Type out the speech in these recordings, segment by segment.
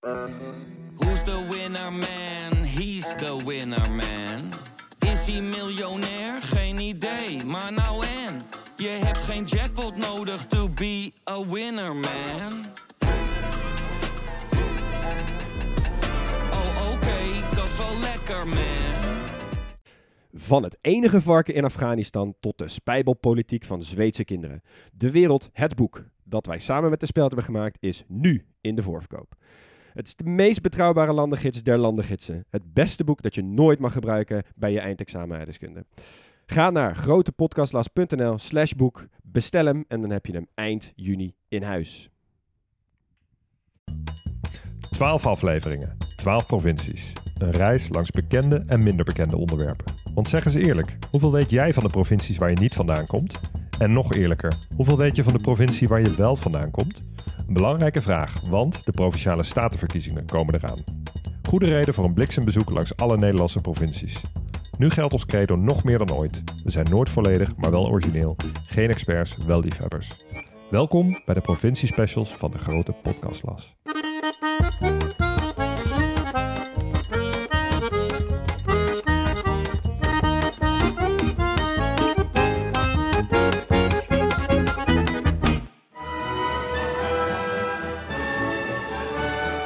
Who's the winner man? He's the winner man. Is hij miljonair? Geen idee, maar nou en. Je hebt geen jackpot nodig to be a winner man. Oh oké, dat is wel lekker man. Van het enige varken in Afghanistan tot de spijbelpolitiek van Zweedse kinderen. De wereld, het boek dat wij samen met de Speld hebben gemaakt, is nu in de voorverkoop. Het is de meest betrouwbare landengids der landengidsen. Het beste boek dat je nooit mag gebruiken bij je eindexamen. Ga naar grotepodcastlas.nl slash boek, bestel hem en dan heb je hem eind juni in huis. 12 afleveringen, 12 provincies. Een reis langs bekende en minder bekende onderwerpen. Want zeg eens eerlijk, hoeveel weet jij van de provincies waar je niet vandaan komt? En nog eerlijker, hoeveel weet je van de provincie waar je wel vandaan komt? Belangrijke vraag, want de provinciale statenverkiezingen komen eraan. Goede reden voor een bliksembezoek langs alle Nederlandse provincies. Nu geldt ons credo nog meer dan ooit. We zijn nooit volledig, maar wel origineel. Geen experts, wel liefhebbers. Welkom bij de provinciespecials van de grote podcastlas.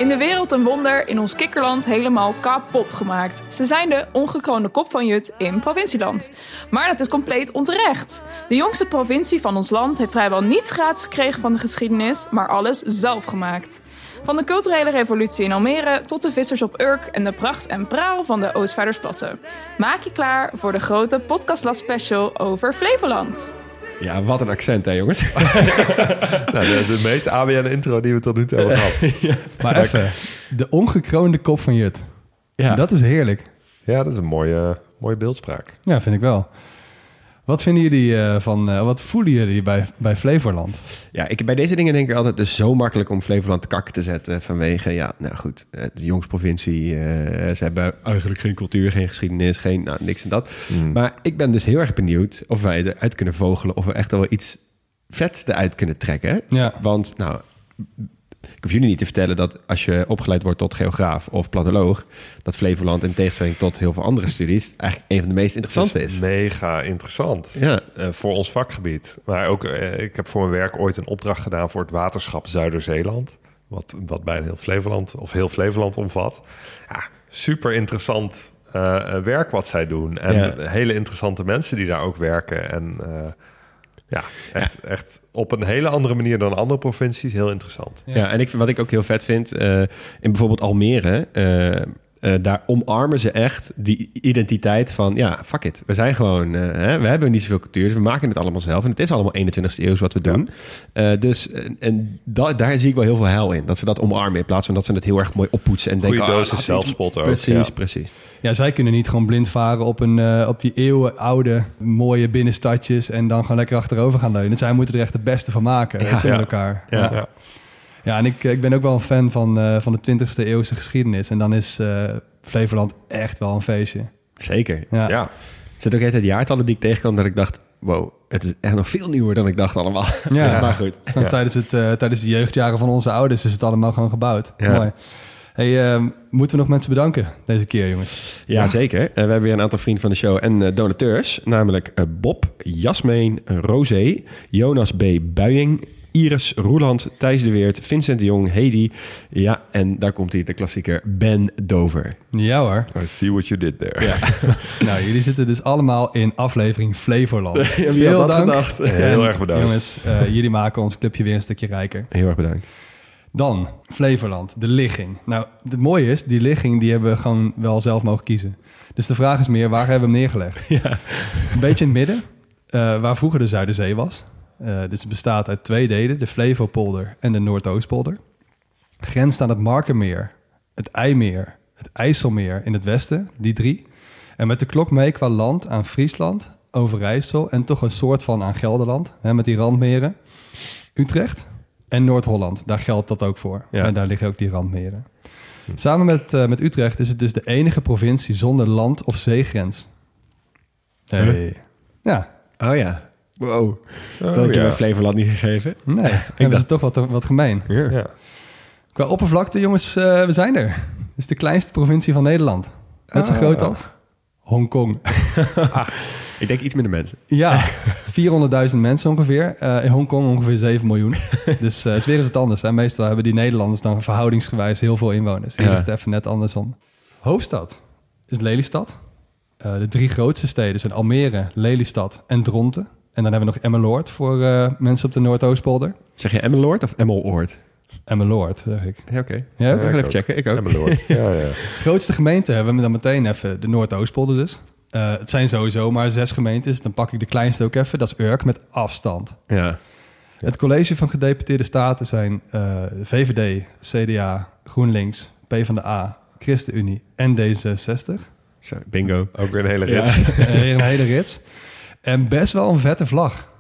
In de wereld een wonder, in ons kikkerland helemaal kapot gemaakt. Ze zijn de ongekroonde kop van Jut in provincieland. Maar dat is compleet onterecht. De jongste provincie van ons land heeft vrijwel niets gratis gekregen van de geschiedenis, maar alles zelf gemaakt. Van de culturele revolutie in Almere tot de vissers op Urk en de pracht en praal van de Oostvaardersplassen. Maak je klaar voor de grote podcastlas special over Flevoland. Ja, wat een accent hè jongens. Nou, de, de meest ABN-intro die we tot nu toe hebben gehad. Maar even, de ongekroonde kop van Jut. Ja. Dat is heerlijk. Ja, dat is een mooie, mooie beeldspraak. Ja, vind ik wel. Wat vinden jullie eh, van, eh, wat voelen jullie bij, bij Flevoland? Ja, ik, bij deze dingen denk ik altijd, het is zo makkelijk om Flevoland te kakken te zetten. Vanwege, ja, nou goed, het is de jongste provincie. eh, ze hebben eigenlijk geen cultuur, geen geschiedenis, geen, nou, niks en dat. Mm. Maar ik ben dus heel erg benieuwd of wij eruit kunnen vogelen. Of we echt wel iets vets eruit kunnen trekken. Ja. Want, nou, ik hoef jullie niet te vertellen dat als je opgeleid wordt tot geograaf of platoloog, dat Flevoland in tegenstelling tot heel veel andere studies eigenlijk een van de meest interessante is. mega interessant. Ja. Eh, voor ons vakgebied. Maar ook, eh, ik heb voor mijn werk ooit een opdracht gedaan voor het waterschap Zuiderzeeland. Wat, wat bijna heel Flevoland of heel Flevoland omvat. Ja, super interessant eh, werk wat zij doen. En Ja. hele interessante mensen die daar ook werken. En ja, echt, echt op een hele andere manier dan andere provincies. Heel interessant. Ja, en ik, wat ik ook heel vet vind, eh, in bijvoorbeeld Almere, eh, eh, daar omarmen ze echt die identiteit van, ja, fuck it. We zijn gewoon, eh, hè, we hebben niet zoveel cultuur, dus we maken het allemaal zelf. En het is allemaal 21ste eeuw wat we doen. Eh, dus, en, en da- daar zie ik wel heel veel heil in. Dat ze dat omarmen in plaats van dat ze het heel erg mooi oppoetsen. En Goeie denken, ah, dosis iets- zelfspot ook, Precies, ja. precies. Ja, zij kunnen niet gewoon blind varen op, een, eh, op die eeuwenoude mooie binnenstadjes en dan gewoon lekker achterover gaan leunen. Zij moeten er echt het beste van maken, weet je, Ja. met elkaar. Ja, ja. En ik, ik ben ook wel een fan van, eh, van de 20e eeuwse geschiedenis. En dan is eh, Flevoland echt wel een feestje. Zeker. Ja. ja. Er zitten ook altijd jaartallen die ik tegenkwam dat ik dacht, wow, het is echt nog veel nieuwer dan ik dacht allemaal. Ja. maar goed. Tijdens, het, eh, tijdens de jeugdjaren van onze ouders is het allemaal gewoon gebouwd. Mooi. Hey, eh, moeten we nog mensen bedanken deze keer, jongens? Ja, zeker. We hebben weer een aantal vrienden van de show en donateurs. Namelijk Bob, Jasmeen, Rosé, Jonas B. Buijing, Iris Roeland, Thijs de Weert, Vincent de Jong, Hedy. Ja, en daar komt hij, de klassieker Ben Dover. Ja hoor. I see what you did there. Ja. Nou, jullie zitten dus allemaal in aflevering Flevoland. Ja, wie had dat gedacht? Heel En, erg bedankt. Jongens, eh, jullie maken ons clubje weer een stukje rijker. Heel erg bedankt. Dan, Flevoland, de ligging. Nou, het mooie is, die ligging die hebben we gewoon wel zelf mogen kiezen. Dus de vraag is meer, waar hebben we hem neergelegd? Een beetje in het midden, eh, waar vroeger de Zuiderzee was. Eh, dus het bestaat uit twee delen, de Flevopolder en de Noordoostpolder. Grenst aan het Markermeer, het IJmeer, het IJsselmeer in het westen, die drie. En met de klok mee qua land aan Friesland, Overijssel en toch een soort van aan Gelderland, hè, met die randmeren. Utrecht en Noord-Holland, daar geldt dat ook voor. Ja. En daar liggen ook die randmeren. Samen met, eh, met Utrecht is het dus de enige provincie zonder land- of zeegrens. Hey. Ja, Oh ja. Wow. dat Oh, had je ja. bij Flevoland niet gegeven. nee, hebben ze toch wat, wat gemeen. Ja. Qua oppervlakte, jongens, eh, we zijn er. Het is de kleinste provincie van Nederland. Net zo Ah. groot als Hongkong. Ik denk iets minder mensen. Ja, 400.000 mensen ongeveer. Eh, in Hongkong ongeveer 7 miljoen. dus eh, het is weer eens wat anders. Hè. Meestal hebben die Nederlanders dan verhoudingsgewijs heel veel inwoners. Hier Ja. is het even net andersom. Hoofdstad is Lelystad. De drie grootste steden zijn Almere, Lelystad en Dronten. En dan hebben we nog Emmeloord voor eh, mensen op de Noordoostpolder. Zeg je Emmeloord of Emmeloord? Emmeloord, zeg ik. Ja, oké. Ja, we gaan ik even ook. checken. Ik ook. Emmeloord. ja, ja. Grootste gemeente hebben we dan meteen even de Noordoostpolder dus. Eh, het zijn sowieso maar zes gemeentes. Dan pak ik de kleinste ook even. Dat is Urk met afstand. Ja. Het college van gedeputeerde staten zijn eh, VVD, CDA, GroenLinks, PvdA, ChristenUnie en D66. Zo, bingo. Ook weer een hele Ja. rit. Weer een hele rits. En best wel een vette vlag.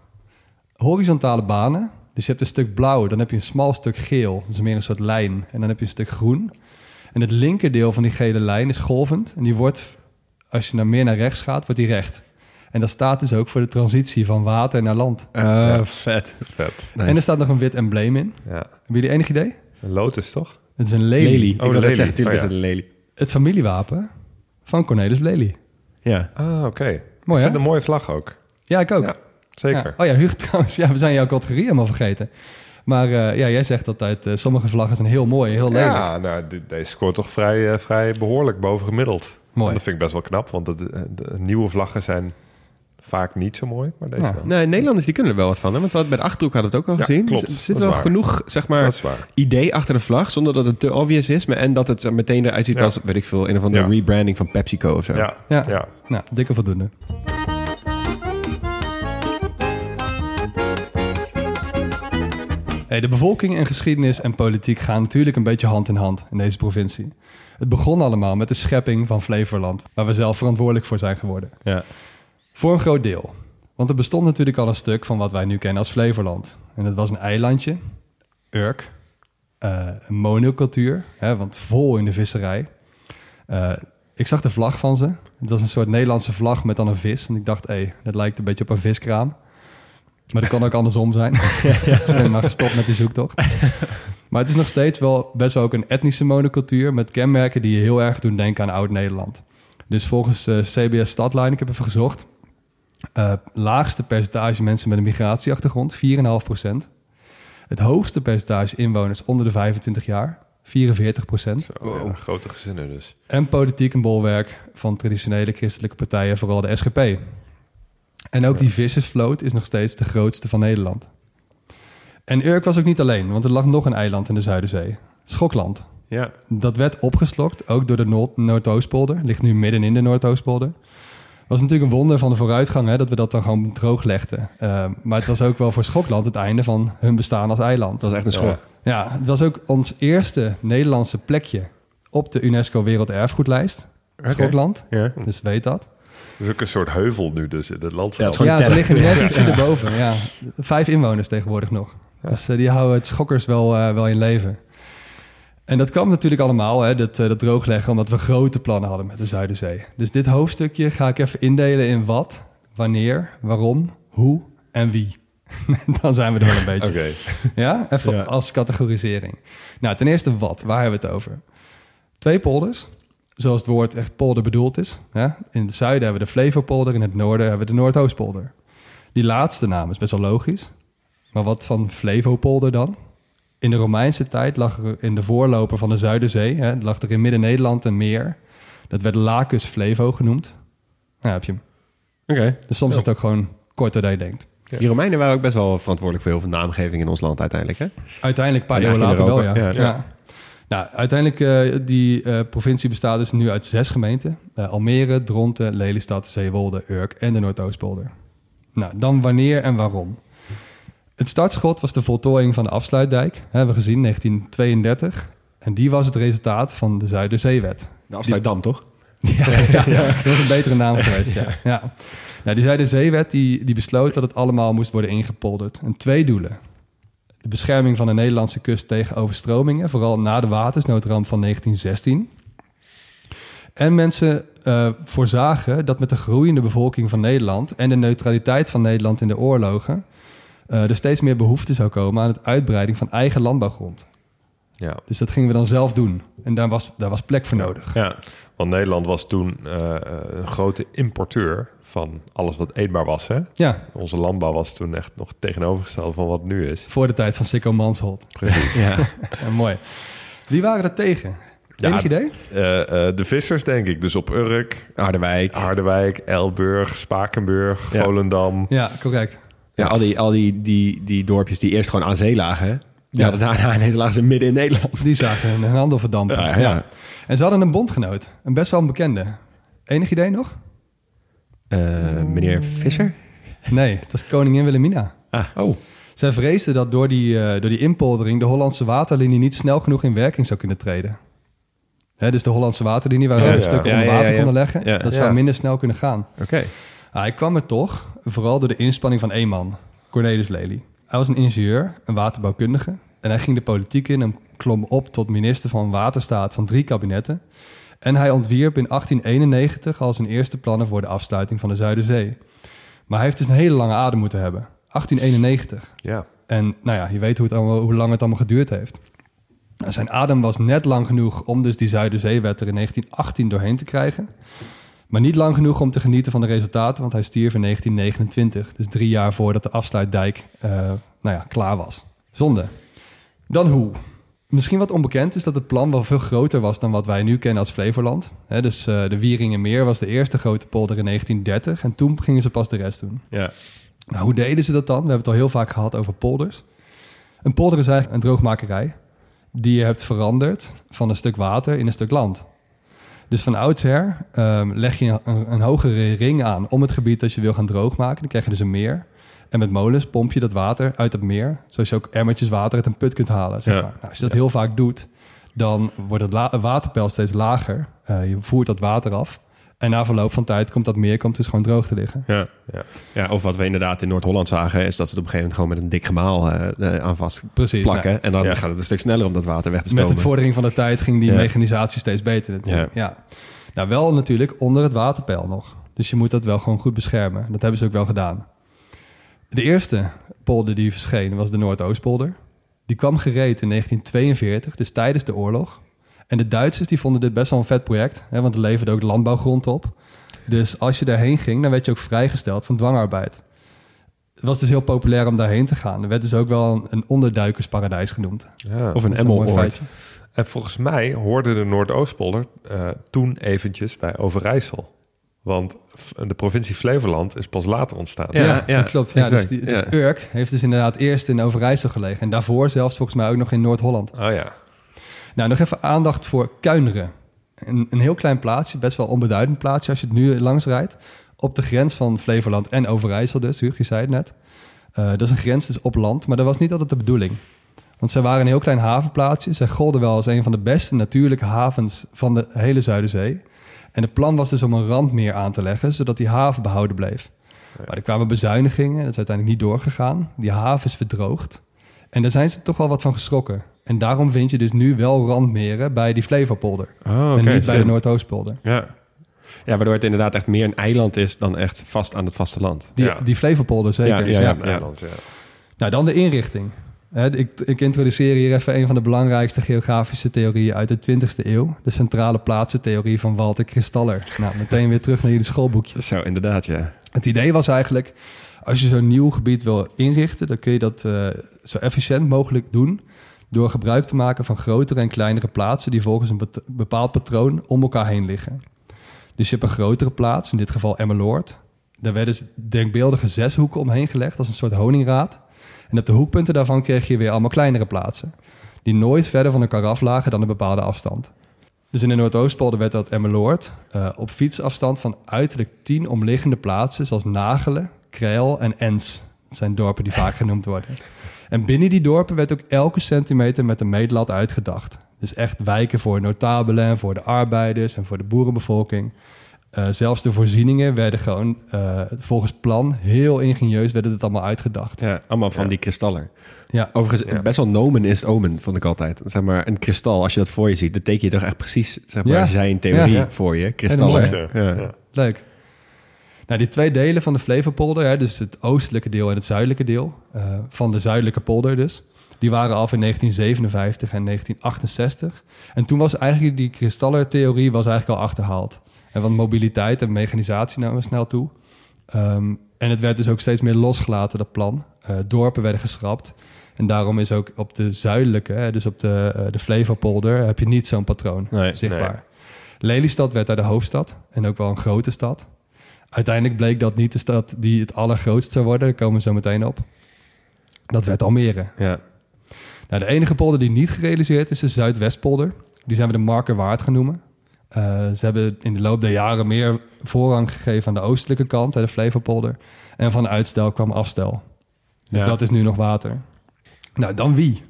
Horizontale banen. Dus je hebt een stuk blauw, dan heb je een smal stuk geel. Dat is meer een soort lijn. En dan heb je een stuk groen. En het linkerdeel van die gele lijn is golvend. En die wordt, als je naar meer naar rechts gaat, wordt die recht. En dat staat dus ook voor de transitie van water naar land. Uh, Vet. Vet. En er staat nog een wit embleem in. Ja. Hebben jullie enig idee? Een lotus, toch? Het is een lelie. Oh, lelie. zeggen, natuurlijk Oh, is het een lelie. Het familiewapen van Cornelis Lely. Ja. Ah, oké. Mooi, Ik vind een mooie vlag ook. Ja, ik ook. Ja, zeker. Ja. Oh ja, Hugo trouwens. Ja, we zijn jouw categorie helemaal vergeten. Maar eh, ja, jij zegt altijd, eh, sommige vlaggen zijn heel mooi, heel lelijk. Ja, nou, de- deze scoort toch vrij, eh, vrij behoorlijk boven gemiddeld. Mooi. En dat vind ik best wel knap, want de, de, de nieuwe vlaggen zijn vaak niet zo mooi, maar deze Ja. wel. Nee, Nederlanders die kunnen er wel wat van. Hè? Want we hadden bij de Achterhoek hadden we het ook al Ja, gezien. klopt. Dus er zit wel waar. genoeg zeg maar, idee achter de vlag, zonder dat het te obvious is. Maar, en dat het er meteen eruit ziet Ja. als, weet ik veel, een of andere Ja. rebranding van PepsiCo of zo. Ja, Ja. ja. Nou, dikke voldoende. Hey, de bevolking en geschiedenis en politiek gaan natuurlijk een beetje hand in hand in deze provincie. Het begon allemaal met de schepping van Flevoland, waar we zelf verantwoordelijk voor zijn geworden. Ja. Voor een groot deel. Want er bestond natuurlijk al een stuk van wat wij nu kennen als Flevoland. En dat was een eilandje, Urk, eh, een monocultuur, hè, want vol in de visserij. Eh, ik zag de vlag van ze. Het was een soort Nederlandse vlag met dan een vis. En ik dacht, hé, dat lijkt een beetje op een viskraam. Maar dat kan ook andersom zijn. Ik ben maar gestopt met die zoektocht. Maar het is nog steeds wel best wel ook een etnische monocultuur... met kenmerken die je heel erg doen denken aan Oud-Nederland. Dus volgens eh, CBS Stadline, ik heb even gezocht... eh, laagste percentage mensen met een migratieachtergrond, 4,5 procent. Het hoogste percentage inwoners onder de 25 jaar, 44 procent. Ja, grote gezinnen dus. En politiek een bolwerk van traditionele christelijke partijen, vooral de SGP. En ook die vissersvloot is nog steeds de grootste van Nederland. En Urk was ook niet alleen, want er lag nog een eiland in de Zuiderzee. Schokland. Ja. Dat werd opgeslokt, ook door de Noord Noordoostpolder. Ligt nu midden in de Noordoostpolder. Was natuurlijk een wonder van de vooruitgang, hè, dat we dat dan gewoon droog legden. Eh, maar het was ook wel voor Schokland het einde van hun bestaan als eiland. Dat was echt een schok. Ja, het was ook ons eerste Nederlandse plekje op de UNESCO Werelderfgoedlijst. Oké. Schokland, Ja. dus weet dat. Er is ook een soort heuvel nu dus in het landschap. Ja, het is gewoon Ja, ze liggen net ietsje erboven. Ja. Vijf inwoners tegenwoordig nog. Dus eh, die houden het schokkers wel, eh, wel in leven. En dat kwam natuurlijk allemaal, hè, dat, eh, dat droogleggen, omdat we grote plannen hadden met de Zuiderzee. Dus dit hoofdstukje ga ik even indelen in wat, wanneer, waarom, hoe en wie. Dan zijn we er wel een beetje. Ja, even Ja. als categorisering. Nou, ten eerste wat? Waar hebben we het over? Twee polders, zoals het woord echt polder bedoeld is. Ja? In het zuiden hebben we de Flevopolder, in het noorden hebben we de Noordoostpolder. Die laatste naam is best wel logisch. Maar wat van Flevopolder dan? In de Romeinse tijd lag er in de voorloper van de Zuiderzee, hè, lag er in Midden-Nederland een meer. Dat werd Lacus Flevo genoemd. Nou, heb je hem. Oké. Dus soms is het ook gewoon korter dan je denkt. Die Romeinen waren ook best wel verantwoordelijk voor heel veel naamgeving in ons land uiteindelijk. Hè? Uiteindelijk, een paar eeuwen later wel, ja. Ja. ja. Nou, uiteindelijk, eh, die eh, provincie bestaat dus nu uit zes gemeenten. Eh, Almere, Dronten, Lelystad, Zeewolde, Urk en de Noordoostpolder. Nou, dan wanneer en waarom. Het startschot was de voltooiing van de afsluitdijk. Hebben we gezien, 1932. En die was het resultaat van de Zuiderzeewet. De afsluitdam, toch? Ja, ja, dat was een betere naam geweest, ja. ja. Nou, die Zuiderzeewet die, die besloot dat het allemaal moest worden ingepolderd. En twee doelen. De bescherming van de Nederlandse kust tegen overstromingen, vooral na de watersnoodramp van 1916. En mensen eh, voorzagen dat met de groeiende bevolking van Nederland en de neutraliteit van Nederland in de oorlogen, eh, er steeds meer behoefte zou komen aan het uitbreiding van eigen landbouwgrond. Ja. Dus dat gingen we dan zelf doen. En daar was, daar was plek voor nodig. ja, want Nederland was toen eh, een grote importeur van alles wat eetbaar was. Hè? Ja, Onze landbouw was toen echt nog tegenovergesteld van wat het nu is. voor de tijd van Sikko Mansholt. Precies. Ja. Ja, mooi. Wie waren er tegen? Ja, Enig idee? Eh, eh, de vissers, denk ik. Dus op Urk, Harderwijk. Harderwijk, Elburg, Spakenburg, Ja. Volendam. Ja, correct. Ja, al die, al die, die, die dorpjes die eerst gewoon aan zee lagen. Ja. daarna ineens lagen ze midden in Nederland. Die zagen hun handel verdampen. Ja, ja. En ze hadden een bondgenoot. Een best wel een bekende. Enig idee nog? Eh, meneer Visser? Nee, dat is koningin Wilhelmina. Ah, oh. Zij vreesde dat door die, eh, door die inpoldering de Hollandse waterlinie niet snel genoeg in werking zou kunnen treden. Hè, dus de Hollandse waterlinie waar we Ja, een stuk Ja, onder ja, water ja, ja. konden leggen, Ja. dat zou minder snel kunnen gaan. Oké. Ah, hij kwam er toch, vooral door de inspanning van één man, Cornelis Lely. Hij was een ingenieur, een waterbouwkundige. En hij ging de politiek in en klom op tot minister van Waterstaat van drie kabinetten. En hij ontwierp in 1891 al zijn eerste plannen voor de afsluiting van de Zuiderzee. Maar hij heeft dus een hele lange adem moeten hebben. 1891. Ja. En nou ja, je weet hoe, het allemaal, hoe lang het allemaal geduurd heeft. Nou, zijn adem was net lang genoeg om dus die Zuiderzeewet er in 1918 doorheen te krijgen. Maar niet lang genoeg om te genieten van de resultaten, want hij stierf in 1929. Dus drie jaar voordat de afsluitdijk eh, nou ja, klaar was. Zonde. Dan hoe? Misschien wat onbekend is dat het plan wel veel groter was dan wat wij nu kennen als Flevoland. Dus eh, de Wieringenmeer was de eerste grote polder in 1930 en toen gingen ze pas de rest doen. Ja. Nou, hoe deden ze dat dan? We hebben het al heel vaak gehad over polders. Een polder is eigenlijk een droogmakerij die je hebt veranderd van een stuk water in een stuk land. Dus van oudsher ehm, leg je een, een hogere ring aan om het gebied dat je wil gaan droogmaken. Dan krijg je dus een meer. En met molens pomp je dat water uit het meer, zoals je ook emmertjes water uit een put kunt halen. Zeg Ja. maar. nou, als je dat heel vaak doet, dan wordt het waterpeil steeds lager. Eh, je voert dat water af. En na verloop van tijd komt dat meer komt dus gewoon droog te liggen. Ja. Ja. ja, of wat we inderdaad in Noord-Holland zagen... is dat ze het op een gegeven moment gewoon met een dik gemaal eh, eh, aan vast Precies. plakken. nou, En dan Ja. gaat het een stuk sneller om dat water weg te Met stomen. de vordering van de tijd ging die Ja. mechanisatie steeds beter natuurlijk. Ja. Nou, wel natuurlijk onder het waterpeil nog. Dus je moet dat wel gewoon goed beschermen. Dat hebben ze ook wel gedaan. De eerste polder die verscheen was de Noordoostpolder. Die kwam gereed in 1942, dus tijdens de oorlog. En de Duitsers die vonden dit best wel een vet project, hè, want er leverde ook landbouwgrond op. Dus als je daarheen ging, dan werd je ook vrijgesteld van dwangarbeid. Het was dus heel populair om daarheen te gaan. Er werd dus ook wel een, een onderduikersparadijs genoemd. Ja. Of een emmeloord. En volgens mij hoorde de Noordoostpolder eh, toen eventjes bij Overijssel. Want de provincie Flevoland is pas later ontstaan. Ja, Ja, ja, dat klopt. Ja, exact, dus die, dus ja. Urk heeft dus inderdaad eerst in Overijssel gelegen. En daarvoor zelfs volgens mij ook nog in Noord-Holland. Oh ja. Nou, nog even aandacht voor Kuineren. Een, een heel klein plaatsje, best wel onbeduidend plaatsje als je het nu langs rijdt. Op de grens van Flevoland en Overijssel dus, Huug, je zei het net. Eh, dat is een grens dus op land, maar dat was niet altijd de bedoeling. Want zij waren een heel klein havenplaatsje. Zij golden wel als een van de beste natuurlijke havens van de hele Zuiderzee. En het plan was dus om een randmeer aan te leggen, zodat die haven behouden bleef. Maar er kwamen bezuinigingen, dat is uiteindelijk niet doorgegaan. Die haven is verdroogd. En daar zijn ze toch wel wat van geschrokken. En daarom vind je dus nu wel randmeren bij die Flevopolder. Oh, oké, en niet bij de. Noordoostpolder. Ja. ja, waardoor het inderdaad echt meer een eiland is dan echt vast aan het vasteland. Die, Ja. die Flevopolder zeker. Ja, Dus ja, ja. Nederland, ja. Nou, dan de inrichting. Hè, ik, ik introduceer hier even een van de belangrijkste geografische theorieën uit de 20e eeuw. De centrale plaatsentheorie van Walter Kristaller. Nou, meteen weer terug naar jullie schoolboekjes. Zo, inderdaad, ja. Het idee was eigenlijk, als je zo'n nieuw gebied wil inrichten, dan kun je dat eh, zo efficiënt mogelijk doen door gebruik te maken van grotere en kleinere plaatsen die volgens een bepaald patroon om elkaar heen liggen. Dus je hebt een grotere plaats, in dit geval Emmeloord. Daar werden denkbeeldige zeshoeken omheen gelegd als een soort honingraad. En op de hoekpunten daarvan kreeg je weer allemaal kleinere plaatsen, die nooit verder van elkaar af lagen dan een bepaalde afstand. Dus in de Noordoostpolder werd dat Emmeloord eh, op fietsafstand van uiterlijk tien omliggende plaatsen, zoals Nagelen, Krijl en Ens. Dat zijn dorpen die vaak genoemd worden. En binnen die dorpen werd ook elke centimeter met een meetlat uitgedacht. Dus echt wijken voor notabelen en voor de arbeiders en voor de boerenbevolking. Eh, zelfs de voorzieningen werden gewoon eh, volgens plan, heel ingenieus, werden het allemaal uitgedacht. ja allemaal van Ja. die kristallen. Ja, Overigens, Ja. best wel nomen is omen, vond ik altijd. Zeg maar, een kristal, als je dat voor je ziet, dan teken je toch echt precies, zeg maar, Ja. zijn theorie Ja. voor je. Kristallen. mooi. Ja. Ja. Ja. Leuk. Nou, die twee delen van de Flevopolder, hè, dus het oostelijke deel en het zuidelijke deel, eh, van de zuidelijke polder dus, Die waren af in 1957 en 1968. En toen was eigenlijk die kristallentheorie was eigenlijk al achterhaald. En want mobiliteit en mechanisatie namen snel toe. Ehm, en het werd dus ook steeds meer losgelaten, dat plan. Uh, dorpen werden geschrapt. En daarom is ook op de zuidelijke, hè, dus op de, uh, de Flevopolder, heb je niet zo'n patroon Nee, zichtbaar. Lelystad werd daar de hoofdstad en ook wel een grote stad. Uiteindelijk bleek dat niet de stad die het allergrootst zou worden. Daar komen we zo meteen op. Dat werd Almere. Ja. Nou, de enige polder die niet gerealiseerd is, is de Zuidwestpolder. Die zijn we de Marker Waard genoemd. Uh, ze hebben in de loop der jaren meer voorrang gegeven aan de oostelijke kant, de Flevopolder. En van uitstel kwam afstel. Dus Ja. dat is nu nog water. Nou, dan wie?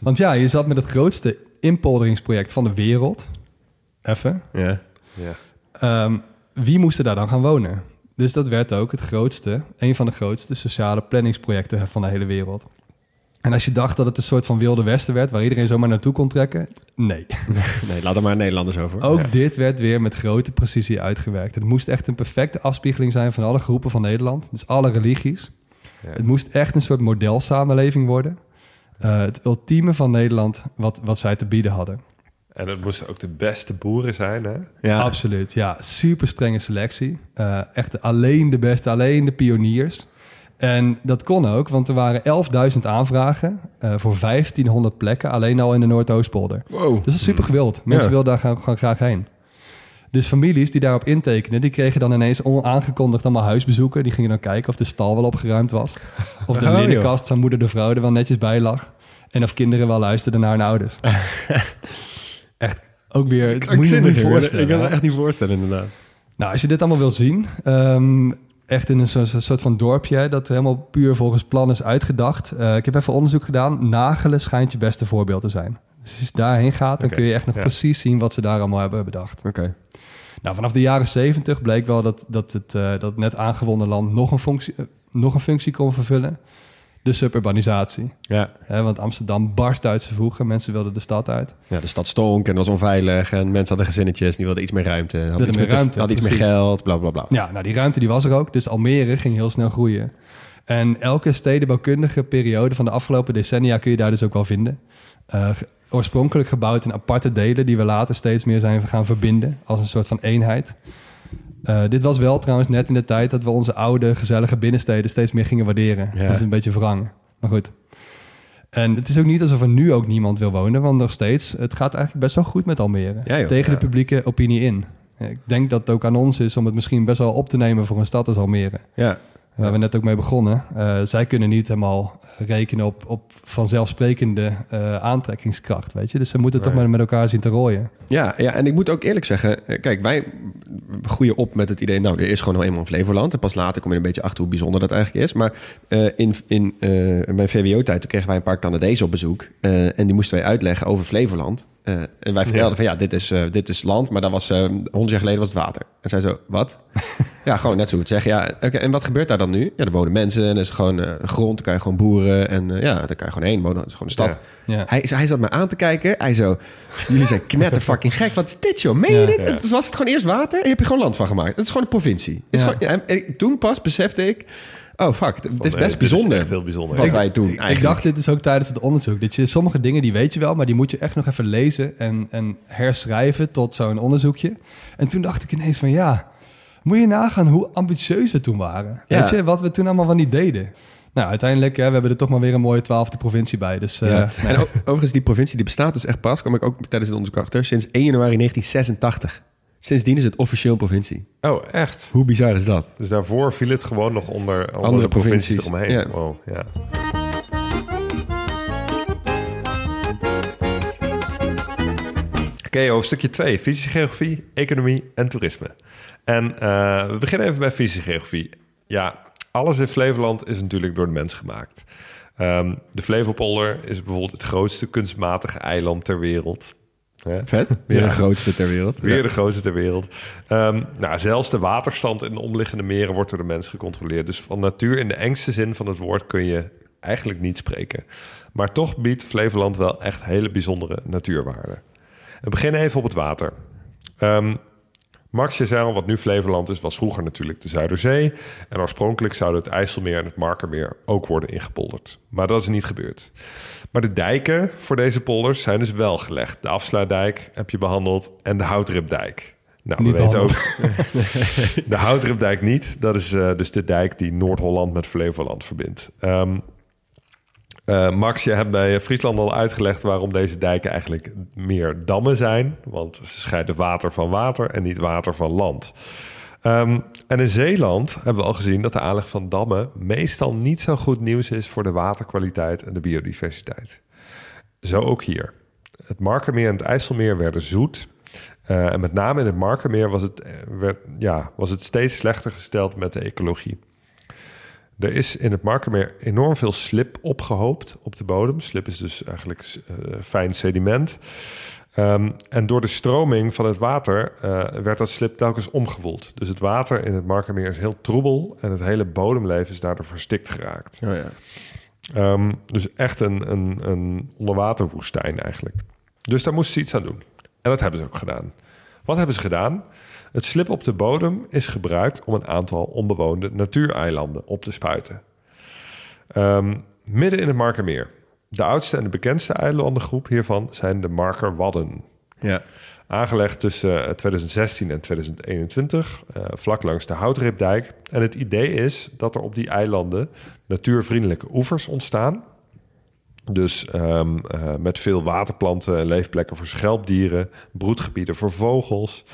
Want ja, je zat met het grootste inpolderingsproject van de wereld. Even. Ja. Ja. Ehm, wie moest er daar dan gaan wonen? Dus dat werd ook het grootste, een van de grootste sociale planningsprojecten van de hele wereld. En als je dacht dat het een soort van wilde westen werd, waar iedereen zomaar naartoe kon trekken, nee. Nee, laat er maar Nederlanders over. Ook Ja. dit werd weer met grote precisie uitgewerkt. Het moest echt een perfecte afspiegeling zijn van alle groepen van Nederland, dus alle religies. Ja. Het moest echt een soort modelsamenleving worden. Eh, het ultieme van Nederland wat, wat zij te bieden hadden. En het moesten ook de beste boeren zijn, hè? Ja. Absoluut, ja. Super strenge selectie. Eh, echt alleen de beste, alleen de pioniers. En dat kon ook, want er waren 11.000 aanvragen eh, voor 1500 plekken, alleen al in de Noordoostpolder. Wow. Dus dat is super gewild. Mensen Ja. wilden daar gaan, gewoon graag heen. Dus families die daarop intekenen, die kregen dan ineens onaangekondigd allemaal huisbezoeken. Die gingen dan kijken of de stal wel opgeruimd was. Of de Oh, linnenkast van moeder de vrouw er wel netjes bij lag. En of kinderen wel luisterden naar hun ouders. echt ook weer, het moet je niet voorstellen. Ik kan me hè? echt niet voorstellen, inderdaad. Nou, als je dit allemaal wil zien, ehm, echt in een soort van dorpje dat helemaal puur volgens plan is uitgedacht. Eh, ik heb even onderzoek gedaan. Nagelen schijnt je beste voorbeeld te zijn. Dus als je daarheen gaat, dan kun je echt nog ja. precies zien wat ze daar allemaal hebben bedacht. Oké. Nou, vanaf de jaren 70 bleek wel dat, dat, het, eh, dat het net aangewonnen land nog een functie, nog een functie kon vervullen. De suburbanisatie. Ja. Want Amsterdam barst uit zijn voegen. Mensen wilden de stad uit. ja, de stad stonk en was onveilig. En mensen hadden gezinnetjes, die wilden iets meer ruimte. Hadden Wilden iets meer meer, te- ruimte, hadden iets meer geld, bla bla bla. Ja, nou die ruimte die was er ook. Dus Almere ging heel snel groeien. En elke stedenbouwkundige periode van de afgelopen decennia kun je daar dus ook wel vinden. Eh, oorspronkelijk gebouwd in aparte delen die we later steeds meer zijn gaan verbinden als een soort van eenheid. Eh, dit was wel trouwens net in de tijd dat we onze oude gezellige binnensteden steeds meer gingen waarderen. Ja. Dat is een beetje wrang. Maar goed. En het is ook niet alsof er nu ook niemand wil wonen, want nog steeds, het gaat eigenlijk best wel goed met Almere. Ja, joh. tegen Ja. de publieke opinie in. Ik denk dat het ook aan ons is om het misschien best wel op te nemen voor een stad als Almere. Ja. Waar we net ook mee begonnen. Eh, zij kunnen niet helemaal rekenen op, op vanzelfsprekende eh, aantrekkingskracht, weet je. Dus ze moeten toch maar met elkaar zien te rooien. Ja, ja, en ik moet ook eerlijk zeggen, kijk, wij groeien op met het idee, nou, er is gewoon nog eenmaal een Flevoland. En pas later kom je een beetje achter hoe bijzonder dat eigenlijk is. Maar eh, in, in eh, mijn VWO-tijd, toen kregen wij een paar Canadezen op bezoek. eh, en die moesten wij uitleggen over Flevoland. Eh, en wij vertelden Ja. van, ja, dit is, eh, dit is land, maar dat was, eh, honderd jaar geleden was het water. En zij zo, wat? ja, gewoon net zo goed zeggen. Ja, oké, en wat gebeurt daar dan nu? Ja, er wonen mensen en er is gewoon grond, dan kan je gewoon boeren. En ja, daar kan je gewoon heen wonen. Het is gewoon een stad. Ja. Ja. Hij, hij zat me aan te kijken. Hij zo, jullie zijn knetter fucking gek. Wat is dit, joh? Meen je dit? Was het gewoon eerst water en je hebt er gewoon land van gemaakt. Het is gewoon een provincie. Het is gewoon, en toen pas besefte ik, oh fuck, het is best is bijzonder. echt heel bijzonder. Wat Ik- wij toen Ik eigenlijk. dacht, dit is ook tijdens het onderzoek. Dat je sommige dingen, die weet je wel, maar die moet je echt nog even lezen en, en herschrijven tot zo'n onderzoekje. En toen dacht ik ineens van ja, moet je nagaan hoe ambitieus we toen waren. Ja. Weet je, wat we toen allemaal van niet deden. Nou, uiteindelijk, hè, we hebben er toch maar weer een mooie twaalfde provincie bij. Dus eh, Ja. En overigens, die provincie die bestaat dus echt pas, kwam ik ook tijdens het onderzoek achter, sinds 1 januari 1986. Sindsdien is het officieel provincie. Oh, echt? Hoe bizar is dat? Dus daarvoor viel het gewoon nog onder andere, Andere provincies, provincies. eromheen. Ja. Wow, ja. Oké, hoofdstukje 2. Fysische geografie, economie en toerisme. En eh, we beginnen even bij fysische geografie. Ja, alles in Flevoland is natuurlijk door de mens gemaakt. Ehm, de Flevopolder is bijvoorbeeld het grootste kunstmatige eiland ter wereld. Hè? Vet. Weer Ja. de grootste ter wereld. Weer Ja. de grootste ter wereld. Ehm, nou, zelfs de waterstand in de omliggende meren wordt door de mens gecontroleerd. Dus van natuur in de engste zin van het woord kun je eigenlijk niet spreken. Maar toch biedt Flevoland wel echt hele bijzondere natuurwaarden. We beginnen even op het water. Ehm, Markjezeil, wat nu Flevoland is, was vroeger natuurlijk de Zuiderzee. En oorspronkelijk zouden het IJsselmeer en het Markermeer ook worden ingepolderd. Maar dat is niet gebeurd. Maar de dijken voor deze polders zijn dus wel gelegd. De Afsluitdijk heb je behandeld en de Houtripdijk. Nou, Niet we weten ook de Houtripdijk niet. Dat is eh, dus de dijk die Noord-Holland met Flevoland verbindt. Ehm, eh, Max, je hebt bij Friesland al uitgelegd waarom deze dijken eigenlijk meer dammen zijn. Want ze scheiden water van water en niet water van land. Ehm, en in Zeeland hebben we al gezien dat de aanleg van dammen meestal niet zo goed nieuws is voor de waterkwaliteit en de biodiversiteit. Zo ook hier. Het Markermeer en het IJsselmeer werden zoet. Eh, en met name in het Markermeer was het, eh, werd, ja, was het steeds slechter gesteld met de ecologie. Er is in het Markermeer enorm veel slip opgehoopt op de bodem. Slip is dus eigenlijk eh, fijn sediment. Ehm, en door de stroming van het water eh, werd dat slip telkens omgewoeld. Dus het water in het Markermeer is heel troebel en het hele bodemleven is daardoor verstikt geraakt. Oh ja. Ehm, dus echt een, een, een onderwaterwoestijn eigenlijk. Dus daar moesten ze iets aan doen. En dat hebben ze ook gedaan. Wat hebben ze gedaan? Het slip op de bodem is gebruikt om een aantal onbewoonde natuureilanden op te spuiten. Ehm, midden in het Markermeer. De oudste en de bekendste eilandengroep hiervan zijn de Markerwadden. Ja. Aangelegd tussen eh, 2016 en 2021, eh, vlak langs de Houtripdijk. En het idee is dat er op die eilanden natuurvriendelijke oevers ontstaan. Dus ehm, eh, met veel waterplanten en leefplekken voor schelpdieren, broedgebieden voor vogels.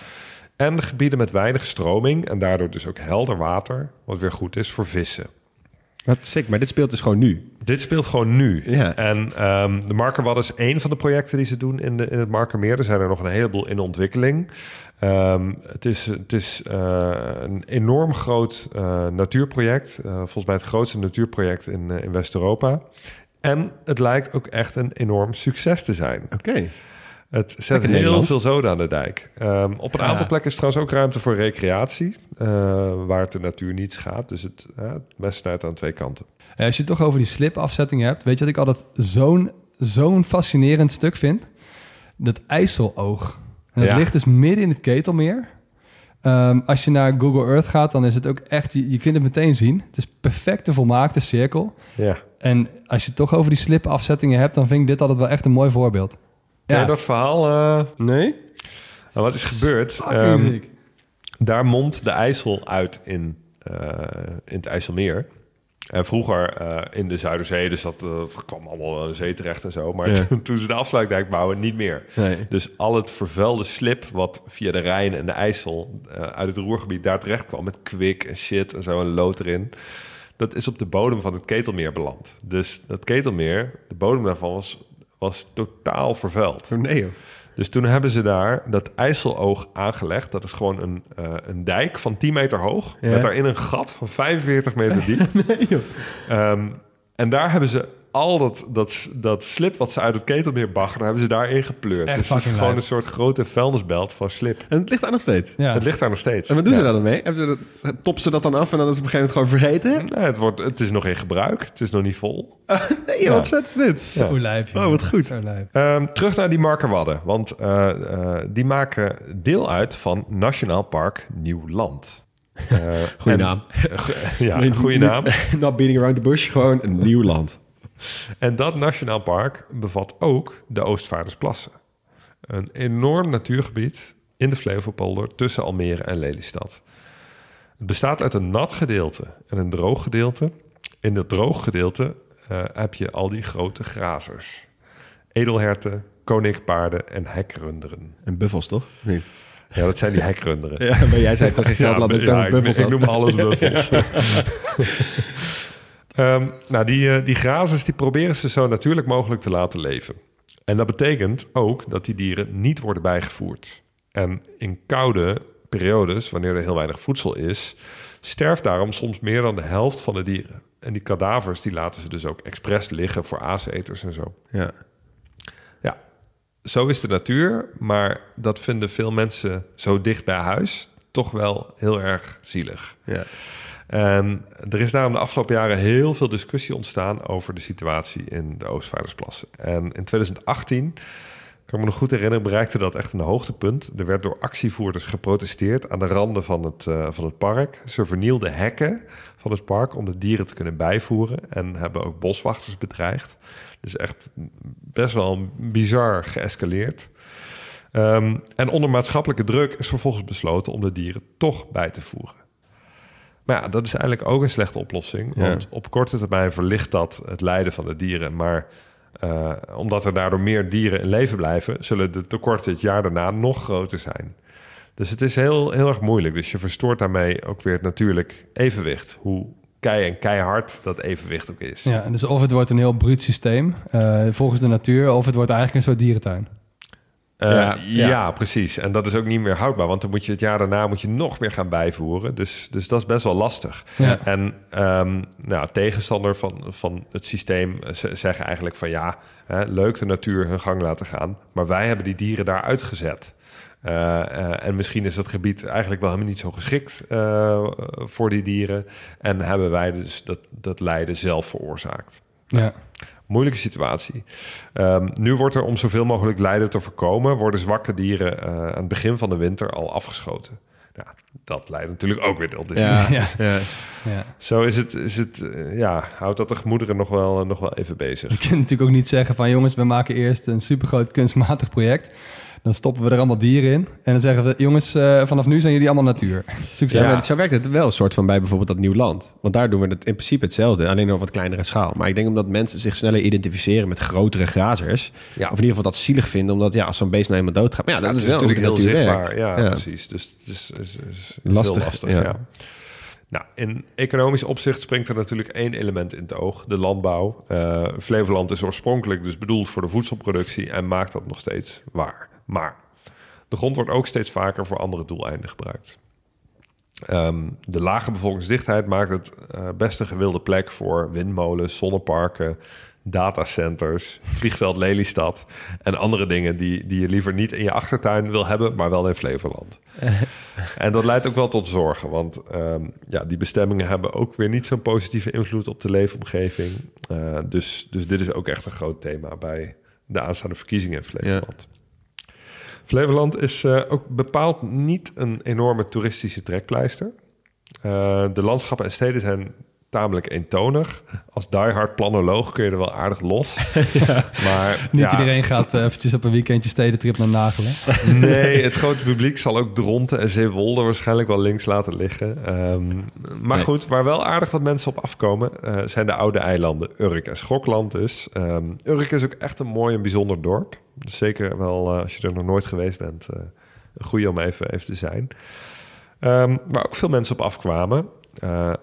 En gebieden met weinig stroming en daardoor dus ook helder water, wat weer goed is voor vissen. Wat sick, maar dit speelt dus gewoon nu. Dit speelt gewoon nu. Ja. En ehm, de Markerwad is één van de projecten die ze doen in, de, in het Markermeer. Er zijn er nog een heleboel in ontwikkeling. Ehm, het is, het is eh, een enorm groot eh, natuurproject. Volgens mij het grootste natuurproject in, in West-Europa. En het lijkt ook echt een enorm succes te zijn. Oké. Het zet heel Nederland. veel zoden aan de dijk. Ehm, op een Ja. aantal plekken is trouwens ook ruimte voor recreatie. eh, waar het de natuur niet schaadt. Dus het, uh, het mes snijdt aan twee kanten. Eh, Als je het toch over die slipafzetting hebt, weet je wat ik altijd zo'n zo'n fascinerend stuk vind? Dat IJsseloog. En dat Ja. ligt dus midden in het Ketelmeer. Ehm, als je naar Google Earth gaat, dan is het ook echt, je, je kunt het meteen zien. Het is perfecte volmaakte cirkel. Ja. En als je het toch over die slipafzettingen hebt, dan vind ik dit altijd wel echt een mooi voorbeeld. Ken je dat verhaal? eh, Nee? nou, wat is gebeurd? Ehm, daar mondt de IJssel uit in, eh, in het IJsselmeer. En vroeger eh, in de Zuiderzee, dus dat, dat kwam allemaal aan de zee terecht en zo. Maar Ja. toen, toen ze de afsluitdijk bouwen, niet meer. Nee. Dus al het vervuilde slip wat via de Rijn en de IJssel eh, uit het Roergebied daar terecht kwam... met kwik en shit en zo en lood erin... dat is op de bodem van het Ketelmeer beland. Dus dat Ketelmeer, de bodem daarvan was, was totaal vervuild. Oh, nee joh. Dus toen hebben ze daar dat IJsseloog aangelegd. Dat is gewoon een, eh, een dijk van 10 meter hoog. Ja. Met daarin een gat van 45 meter diep. Nee joh. Ehm, en daar hebben ze al dat, dat, dat slip wat ze uit het ketelmeer baggeren... hebben ze daarin gepleurd. echt Dus het is gewoon lijp. een soort grote vuilnisbelt van slip. En het ligt daar nog steeds. Ja. Het ligt daar nog steeds. En wat doen Ja. ze daar dan mee? Hebben ze dat, toppen ze dat dan af en dan is het op een gegeven moment gewoon vergeten? Nee, het, wordt, het is nog in gebruik. Het is nog niet vol. Nee, Ja. wat vet is dit? Zo lijp. Oh, wat goed. Ehm, terug naar die markerwadden. Want eh, eh, die maken deel uit van Nationaal Park Nieuw Land. Eh, Goeie en- naam. ja, Nee, goede naam. Not beating around the bush, gewoon een nieuw land. En dat nationaal park bevat ook de Oostvaardersplassen. Een enorm natuurgebied in de Flevopolder tussen Almere en Lelystad. Het bestaat uit een nat gedeelte en een droog gedeelte. In dat droog gedeelte eh, heb je al die grote grazers. Edelherten, koninkpaarden en hekrunderen. En buffels, toch? Nee. Ja, dat zijn die hekrunderen. Ja, maar jij zei toch in Gelderland is ja, ja, ik, buffels ik noem alles buffels. Ehm, nou, die, eh, die grazers die proberen ze zo natuurlijk mogelijk te laten leven. En dat betekent ook dat die dieren niet worden bijgevoerd. En in koude periodes, wanneer er heel weinig voedsel is, sterft daarom soms meer dan de helft van de dieren. En die kadavers die laten ze dus ook expres liggen voor aaseters en zo. Ja. Ja, zo is de natuur, maar dat vinden veel mensen zo dicht bij huis toch wel heel erg zielig. ja. En er is daarom de afgelopen jaren heel veel discussie ontstaan over de situatie in de Oostvaardersplassen. En in 2018 Ik kan me nog goed herinneren, bereikte dat echt een hoogtepunt. Er werd door actievoerders geprotesteerd aan de randen van het, eh, van het park. Ze vernielden hekken van het park om de dieren te kunnen bijvoeren en hebben ook boswachters bedreigd. Dus echt best wel bizar geëscaleerd. Ehm, en onder maatschappelijke druk is vervolgens besloten om de dieren toch bij te voeren. Maar ja, dat is eigenlijk ook een slechte oplossing. Ja. Want op korte termijn verlicht dat het lijden van de dieren. Maar eh, omdat er daardoor meer dieren in leven blijven, zullen de tekorten het jaar daarna nog groter zijn. Dus het is heel, heel erg moeilijk. Dus je verstoort daarmee ook weer het natuurlijk evenwicht. Hoe kei en keihard dat evenwicht ook is. Ja, dus of het wordt een heel bruut systeem eh, volgens de natuur, of het wordt eigenlijk een soort dierentuin. Eh, Ja, ja, ja. precies. En dat is ook niet meer houdbaar, want dan moet je het jaar daarna moet je nog meer gaan bijvoeren. Dus, dus dat is best wel lastig. Ja. En ehm, nou, tegenstander van, van het systeem eh, ze- zeggen eigenlijk van ja, hè, leuk de natuur hun gang laten gaan, maar wij hebben die dieren daar uitgezet. Eh, en misschien is dat gebied eigenlijk wel helemaal niet zo geschikt voor die dieren. En hebben wij dus dat, dat lijden zelf veroorzaakt Ja. Moeilijke situatie. Ehm, nu wordt er om zoveel mogelijk lijden te voorkomen, worden zwakke dieren eh, aan het begin van de winter al afgeschoten. Ja, dat leidt natuurlijk ook weer tot discussie. Ja, Ja. ja. ja. Zo is het, is het eh, ja, houdt dat de gemoederen nog wel, nog wel even bezig. Je kunt natuurlijk ook niet zeggen van jongens, we maken eerst een supergroot kunstmatig project. Dan stoppen we er allemaal dieren in. En dan zeggen we, jongens, eh, vanaf nu zijn jullie allemaal natuur. Succes. Ja, maar zo werkt het wel een soort van bij bijvoorbeeld dat nieuw land. Want daar doen we het in principe hetzelfde, alleen op wat kleinere schaal. Maar ik denk omdat mensen zich sneller identificeren met grotere grazers. Ja. Of in ieder geval dat zielig vinden, omdat ja, als zo'n beest nou eenmaal doodgaat. Maar ja, dat Ja, is, is wel natuurlijk heel zichtbaar. Ja, precies. Dus het is, is, is, is Lastig, heel lastig. ja. Ja. Nou, in economisch opzicht springt er natuurlijk één element in het oog: de landbouw. Eh, Flevoland is oorspronkelijk dus bedoeld voor de voedselproductie en maakt dat nog steeds waar. Maar de grond wordt ook steeds vaker voor andere doeleinden gebruikt. Ehm, de lage bevolkingsdichtheid maakt het eh, best een gewilde plek voor windmolens, zonneparken, datacenters, vliegveld Lelystad en andere dingen die, die je liever niet in je achtertuin wil hebben, maar wel in Flevoland. en dat leidt ook wel tot zorgen, want ehm, ja, die bestemmingen hebben ook weer niet zo'n positieve invloed op de leefomgeving. Eh, dus, dus dit is ook echt een groot thema bij de aanstaande verkiezingen in Flevoland. Flevoland is eh, ook bepaald niet een enorme toeristische trekpleister. Eh, de landschappen en steden zijn tamelijk eentonig. Als diehard planoloog kun je er wel aardig los. Maar Niet ja, iedereen gaat eh, eventjes op een weekendje stedentrip naar Nagelen. Nee, het grote publiek zal ook Dronten en Zeewolde waarschijnlijk wel links laten liggen. Ehm, maar Nee. goed, waar wel aardig wat mensen op afkomen... eh, zijn de oude eilanden Urk en Schokland dus. Ehm, Urk is ook echt een mooi en bijzonder dorp. Dus zeker wel, eh, als je er nog nooit geweest bent... eh, een goede om even, even te zijn. Ehm, waar ook veel mensen op afkwamen... eh, eh,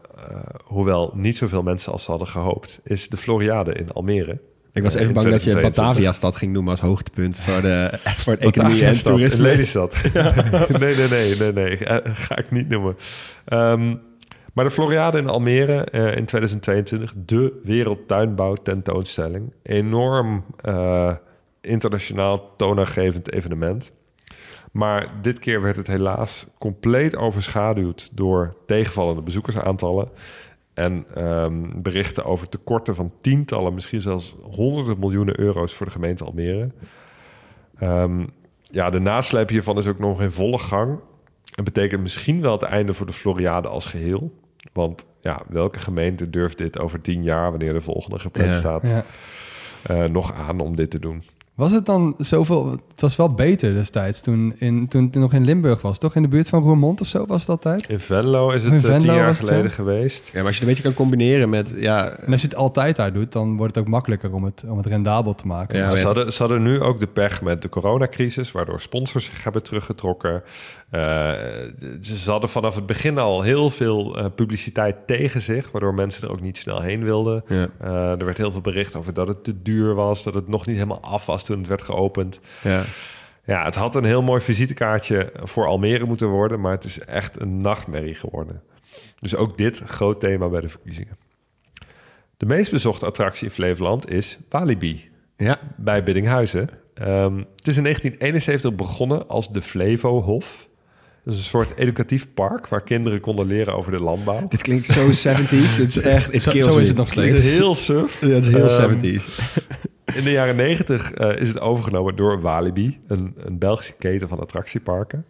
hoewel niet zoveel mensen als ze hadden gehoopt... is de Floriade in Almere. Ik was Eh, even bang dat je 2022. Batavia-stad ging noemen als hoogtepunt voor de, voor de economie en toerisme. nee, nee, nee, nee, nee. Ga ik niet noemen. Ehm, maar de Floriade in Almere in 2022, de wereldtuinbouw tentoonstelling. Enorm internationaal toonaangevend evenement. Maar dit keer werd het helaas compleet overschaduwd door tegenvallende bezoekersaantallen. En ehm, berichten over tekorten van tientallen, misschien zelfs honderden miljoenen euro's voor de gemeente Almere. Ehm, ja, de nasleep hiervan is ook nog in volle gang. En betekent misschien wel het einde voor de Floriade als geheel. Want ja, welke gemeente durft dit over tien jaar, wanneer de volgende gepland Ja. staat, Ja. eh, nog aan om dit te doen? Was het dan zoveel... Het was wel beter destijds toen, in, toen het nog in Limburg was. Toch in de buurt van Roermond of zo was het altijd? In Venlo is het eh, Venlo tien jaar geleden geweest. Ja, maar als je het een beetje kan combineren met... Ja, En als je het altijd daar doet, dan wordt het ook makkelijker om het, om het rendabel te maken. Ja, ze, hadden, ze hadden nu ook de pech met de coronacrisis, waardoor sponsors zich hebben teruggetrokken. Eh, ze hadden vanaf het begin al heel veel eh, publiciteit tegen zich, waardoor mensen er ook niet snel heen wilden. ja, Eh, er werd heel veel bericht over dat het te duur was, dat het nog niet helemaal af was toen het werd geopend. ja. Ja, het had een heel mooi visitekaartje voor Almere moeten worden, maar het is echt een nachtmerrie geworden. Dus ook dit groot thema bij de verkiezingen. De meest bezochte attractie in Flevoland is Walibi ja. bij Biddinghuizen. Ehm, het is in 1971 begonnen als de Flevo-hof. Dat is een soort educatief park waar kinderen konden leren over de landbouw. Dit klinkt zo 70s. Het is echt... Het Zo- kills zo is me. het nog steeds. Het is heel suf. Ja, het is heel Ehm, 70s. In de jaren negentig eh, is het overgenomen door Walibi, een, een Belgische keten van attractieparken.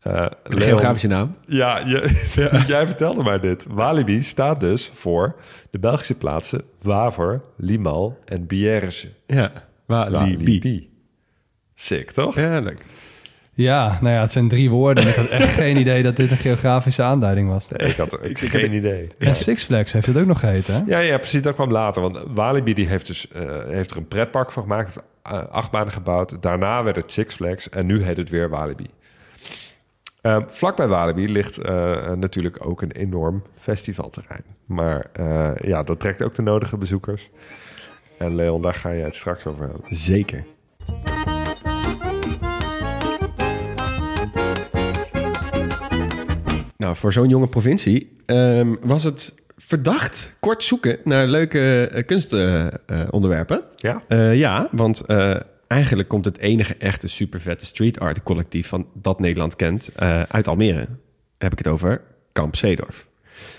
Eh, Een Leon- geografische naam. Ja, je- jij vertelde mij dit. Walibi staat dus voor de Belgische plaatsen Waver, Limal en Bierse. Ja, Walibi. Sick, toch? Ja, leuk. Ja, nou ja, het zijn drie woorden. en Ik had echt geen idee dat dit een geografische aanduiding was. Nee, ik had ik, Ik- geen idee. En Six Flags heeft het ook nog geheten, hè? Ja, ja, precies. Dat kwam later. Want Walibi die heeft, dus, eh, heeft er een pretpark van gemaakt. Heeft uh, achtbanen gebouwd. Daarna werd het Six Flags. En nu heet het weer Walibi. Uh, vlakbij Walibi ligt uh, natuurlijk ook een enorm festivalterrein. Maar uh, ja, dat trekt ook de nodige bezoekers. En Leon, daar ga je het straks over hebben. Zeker. Nou, voor zo'n jonge provincie um, was het verdacht kort zoeken naar leuke uh, kunstonderwerpen. ja? Uh, ja, want uh, eigenlijk komt het enige echte supervette street art collectief van dat Nederland kent uh, uit Almere. Heb ik het over Kamp Zeedorf.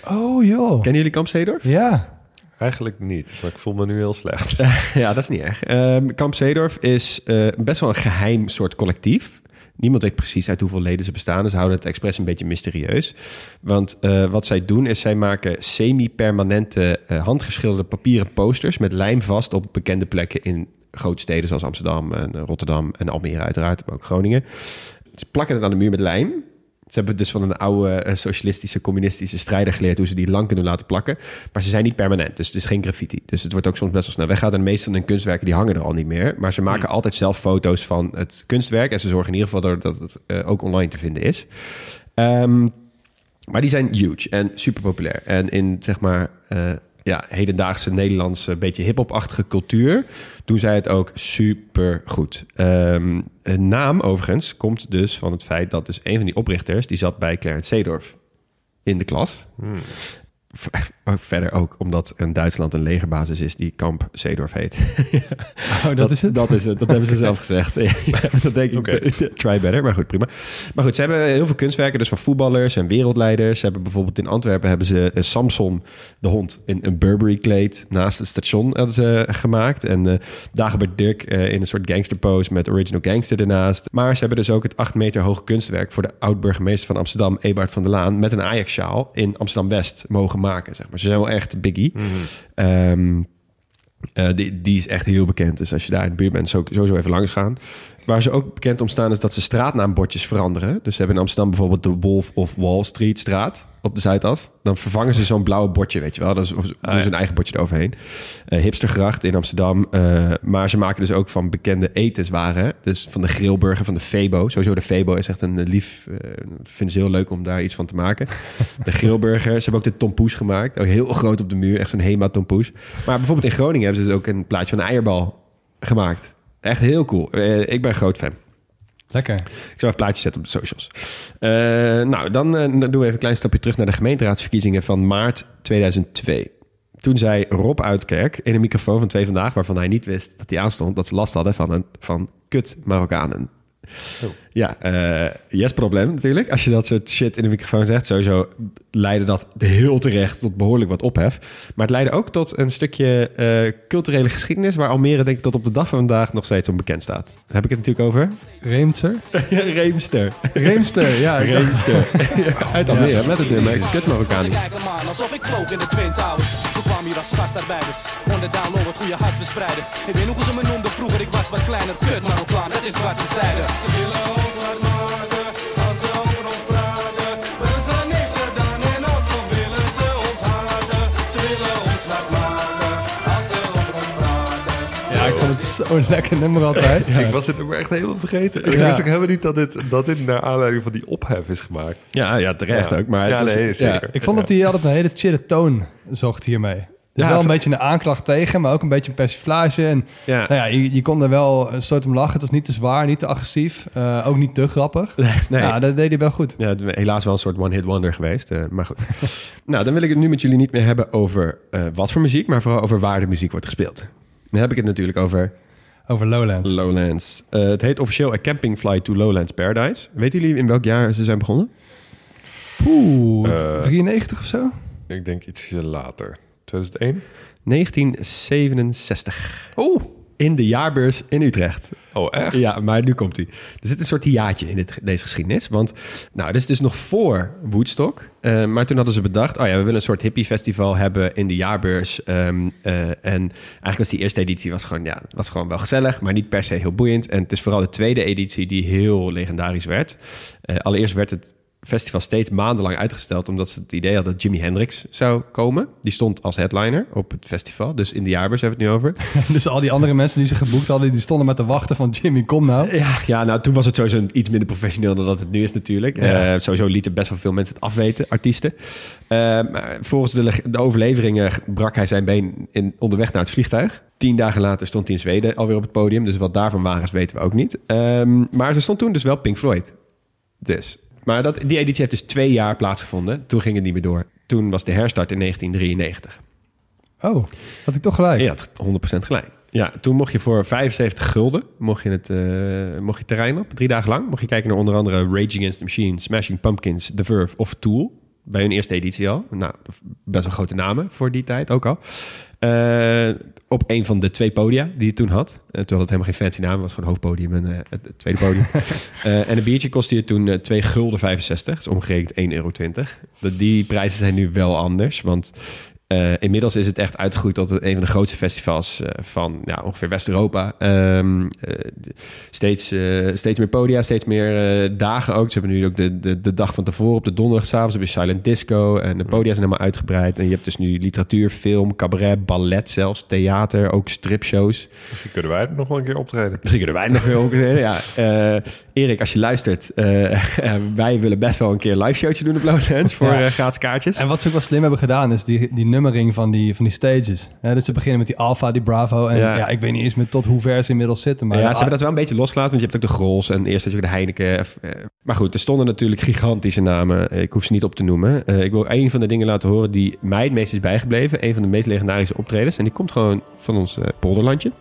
Oh joh. Kennen jullie Kamp Zeedorf? Ja. Eigenlijk niet, maar ik voel me nu heel slecht. ja, dat is niet erg. Um, Kamp Zeedorf is uh, best wel een geheim soort collectief. Niemand weet precies uit hoeveel leden ze bestaan. Dus ze houden het expres een beetje mysterieus. Want uh, wat zij doen is zij maken semi-permanente uh, handgeschilderde papieren posters... met lijm vast op bekende plekken in grote steden zoals Amsterdam en Rotterdam en Almere uiteraard, maar ook Groningen. Ze plakken het aan de muur met lijm. Ze hebben dus van een oude uh, socialistische, communistische strijder geleerd hoe ze die lang kunnen laten plakken. Maar ze zijn niet permanent, dus het is geen graffiti. Dus het wordt ook soms best wel snel weggehaald. En de meeste van hun kunstwerken die hangen er al niet meer. Maar ze maken hmm. altijd zelf foto's van het kunstwerk. En ze zorgen in ieder geval dat het uh, ook online te vinden is. Um, maar die zijn huge en super populair. En in zeg maar uh, ja, hedendaagse Nederlandse, beetje hip-hop-achtige cultuur doen zij het ook super goed. Um, een naam overigens komt dus van het feit dat dus een van die oprichters die zat bij Clarence Seedorf in de klas. Hmm. Verder ook omdat een Duitsland een legerbasis is die Kamp Zeedorf heet. oh, dat, dat, is het? Dat is het. Dat hebben ze zelf gezegd. ja, dat denk ik. Okay. Try better, maar goed, prima. Maar goed, ze hebben heel veel kunstwerken, dus van voetballers en wereldleiders. Ze hebben bijvoorbeeld in Antwerpen hebben ze Samson, de hond, in een Burberry-kleed naast het station hadden ze gemaakt. En uh, Dagobert Duck uh, in een soort gangsterpose met Original Gangster ernaast. Maar ze hebben dus ook het acht meter hoge kunstwerk voor de oud-burgemeester van Amsterdam, Ebert van der Laan, met een Ajax-sjaal in Amsterdam-West mogen maken, zeg maar. Ze zijn wel echt biggie. Mm -hmm. um, uh, die, die is echt heel bekend. Dus als je daar in de buurt bent, zo, sowieso even langs gaan. Waar ze ook bekend om staan, is dat ze straatnaambordjes veranderen. Dus ze hebben in Amsterdam bijvoorbeeld de Wolf of Wall Street straat op de Zuidas. Dan vervangen ze zo'n blauwe bordje, weet je wel. Dat is, of doen ah, ja. ze een eigen bordje eroverheen. Uh, hipstergracht in Amsterdam. Uh, maar ze maken dus ook van bekende etenswaren. Dus van de grillburger, van de Febo. Sowieso de Febo is echt een lief... Uh, vinden ze heel leuk om daar iets van te maken. De grillburger. Ze hebben ook de tompoes gemaakt. Ook heel groot op de muur. Echt zo'n Hema tompoes. Maar bijvoorbeeld in Groningen hebben ze dus ook een plaatje van een eierbal gemaakt. Echt heel cool. Uh, ik ben groot fan. Lekker. Ik zal even plaatjes zetten op de socials. Uh, nou, dan uh, doen we even een klein stapje terug naar de gemeenteraadsverkiezingen van maart 2002. Toen zei Rob Uitkerk in een microfoon van Twee Vandaag... waarvan hij niet wist dat hij aanstond... dat ze last hadden van, een, van kut Marokkanen. Oh. Ja, uh, yes probleem natuurlijk. Als je dat soort shit in de microfoon zegt, sowieso leidde dat heel terecht tot behoorlijk wat ophef. Maar het leidde ook tot een stukje uh, culturele geschiedenis, waar Almere denk ik tot op de dag van vandaag nog steeds onbekend staat. Daar heb ik het natuurlijk over? Reemster? ja, Reemster. Reemster, ja. Reemster. ja, uit Almere, ja. met het nummer Kut Marokkaan. Ze kijken man, alsof ik vloog in de Twin Towers. Toen kwam hier als gastarbeiders, onder download wat goede hars verspreiden. Ik weet nog hoe ze me noemden vroeger, ik was wat kleiner. Kut Marokkaan, dat is wat ze zeiden. Ze willen Ja, ik vond het zo'n lekker nummer altijd. Ja. Ik was het nummer echt helemaal vergeten. Ik ja. wist ook helemaal niet dat dit, dat dit naar aanleiding van die ophef is gemaakt. Ja, ja terecht ook. Maar het ja, was, nee, zeker. Ik vond dat hij altijd een hele chille toon zocht hiermee. Dus ja, wel een beetje een aanklacht tegen, maar ook een beetje een persiflage. En ja. Nou ja, je, je, kon er wel een soort om lachen. Het was niet te zwaar, niet te agressief. Uh, ook niet te grappig. Nee. Ja, dat deed hij wel goed. Ja, helaas wel een soort one-hit wonder geweest. Uh, maar goed. nou, dan wil ik het nu met jullie niet meer hebben over uh, wat voor muziek, maar vooral over waar de muziek wordt gespeeld. Dan heb ik het natuurlijk over... Over Lowlands. Lowlands. het heet officieel A Camping Flight to Lowlands Paradise. Weten jullie in welk jaar ze zijn begonnen? Oeh, 93 of zo? Ik denk ietsje later. 2001? 1967. Oeh, in de jaarbeurs in Utrecht. Oh, echt? Ja, maar nu komt hij. Er zit een soort hiaatje in dit, deze geschiedenis. Want nou, dit is dus nog voor Woodstock. Eh, maar toen hadden ze bedacht... oh ja, we willen een soort hippie-festival hebben in de jaarbeurs. Ehm, eh, en eigenlijk was die eerste editie was gewoon, ja, was gewoon wel gezellig... maar niet per se heel boeiend. En het is vooral de tweede editie die heel legendarisch werd. Eh, allereerst werd het festival steeds maandenlang uitgesteld... omdat ze het idee hadden dat Jimi Hendrix zou komen. Die stond als headliner op het festival. Dus in de jaarbeurs hebben we het nu over. dus al die andere mensen die ze geboekt hadden, die stonden met te wachten van Jimmy, kom nou. Ja, ja, nou toen was het sowieso iets minder professioneel dan dat het nu is natuurlijk. Ja. Eh, sowieso lieten best wel veel mensen het afweten, artiesten. Eh, volgens de, de overleveringen brak hij zijn been in, onderweg naar het vliegtuig. Tien dagen later stond hij in Zweden alweer op het podium. Dus wat daarvan waar is, weten we ook niet. Ehm, maar ze stond toen dus wel Pink Floyd. Dus. Maar dat, die editie heeft dus twee jaar plaatsgevonden. Toen ging het niet meer door. Toen was de herstart in 1993. Oh, had ik toch gelijk. Had 100% gelijk. Ja, toen mocht je voor 75 gulden mocht je het, eh, mocht je terrein op, drie dagen lang. Mocht je kijken naar onder andere Rage Against the Machine, Smashing Pumpkins, The Verve of Tool. Bij hun eerste editie al. Nou, best wel grote namen voor die tijd ook al. Eh, op een van de twee podia die je toen had. Eh, toen had het helemaal geen fancy naam. Het was gewoon hoofdpodium en eh, het, tweede podium. En een biertje kostte je toen eh, 2 gulden 65. Dat is omgerekend 1,20 euro. Dat- Die prijzen zijn nu wel anders. Want eh, inmiddels is het echt uitgegroeid tot een van de grootste festivals eh, van ja, ongeveer West-Europa. Ehm, eh, steeds, steeds meer podia, steeds meer dagen ook. Ze hebben nu ook de, de, de dag van tevoren op de donderdagavond hebben ze Silent Disco. En de podia zijn helemaal uitgebreid. En je hebt dus nu literatuur, film, cabaret, ballet zelfs, theater, ook stripshows. Misschien kunnen wij nog wel een keer optreden. Misschien kunnen wij nog weer ook. Ja, eh, Erik, als je luistert, eh, eh, wij willen best wel een keer een live showtje doen op Lowlands voor Ja. eh, gratis kaartjes. En wat ze ook wel slim hebben gedaan, is die, die nummering van die, van die stages. Dus ze beginnen met die Alpha, die Bravo. En Ja. ja. ik weet niet eens meer tot hoe ver ze inmiddels zitten. Maar ja, ze hebben dat wel een beetje losgelaten, want je hebt ook de Grols en eerst ook de Heineken. Maar goed, er stonden natuurlijk gigantische namen. Ik hoef ze niet op te noemen. Ik wil een van de dingen laten horen die mij het meest is bijgebleven. Een van de meest legendarische optredens. En die komt gewoon van ons polderlandje.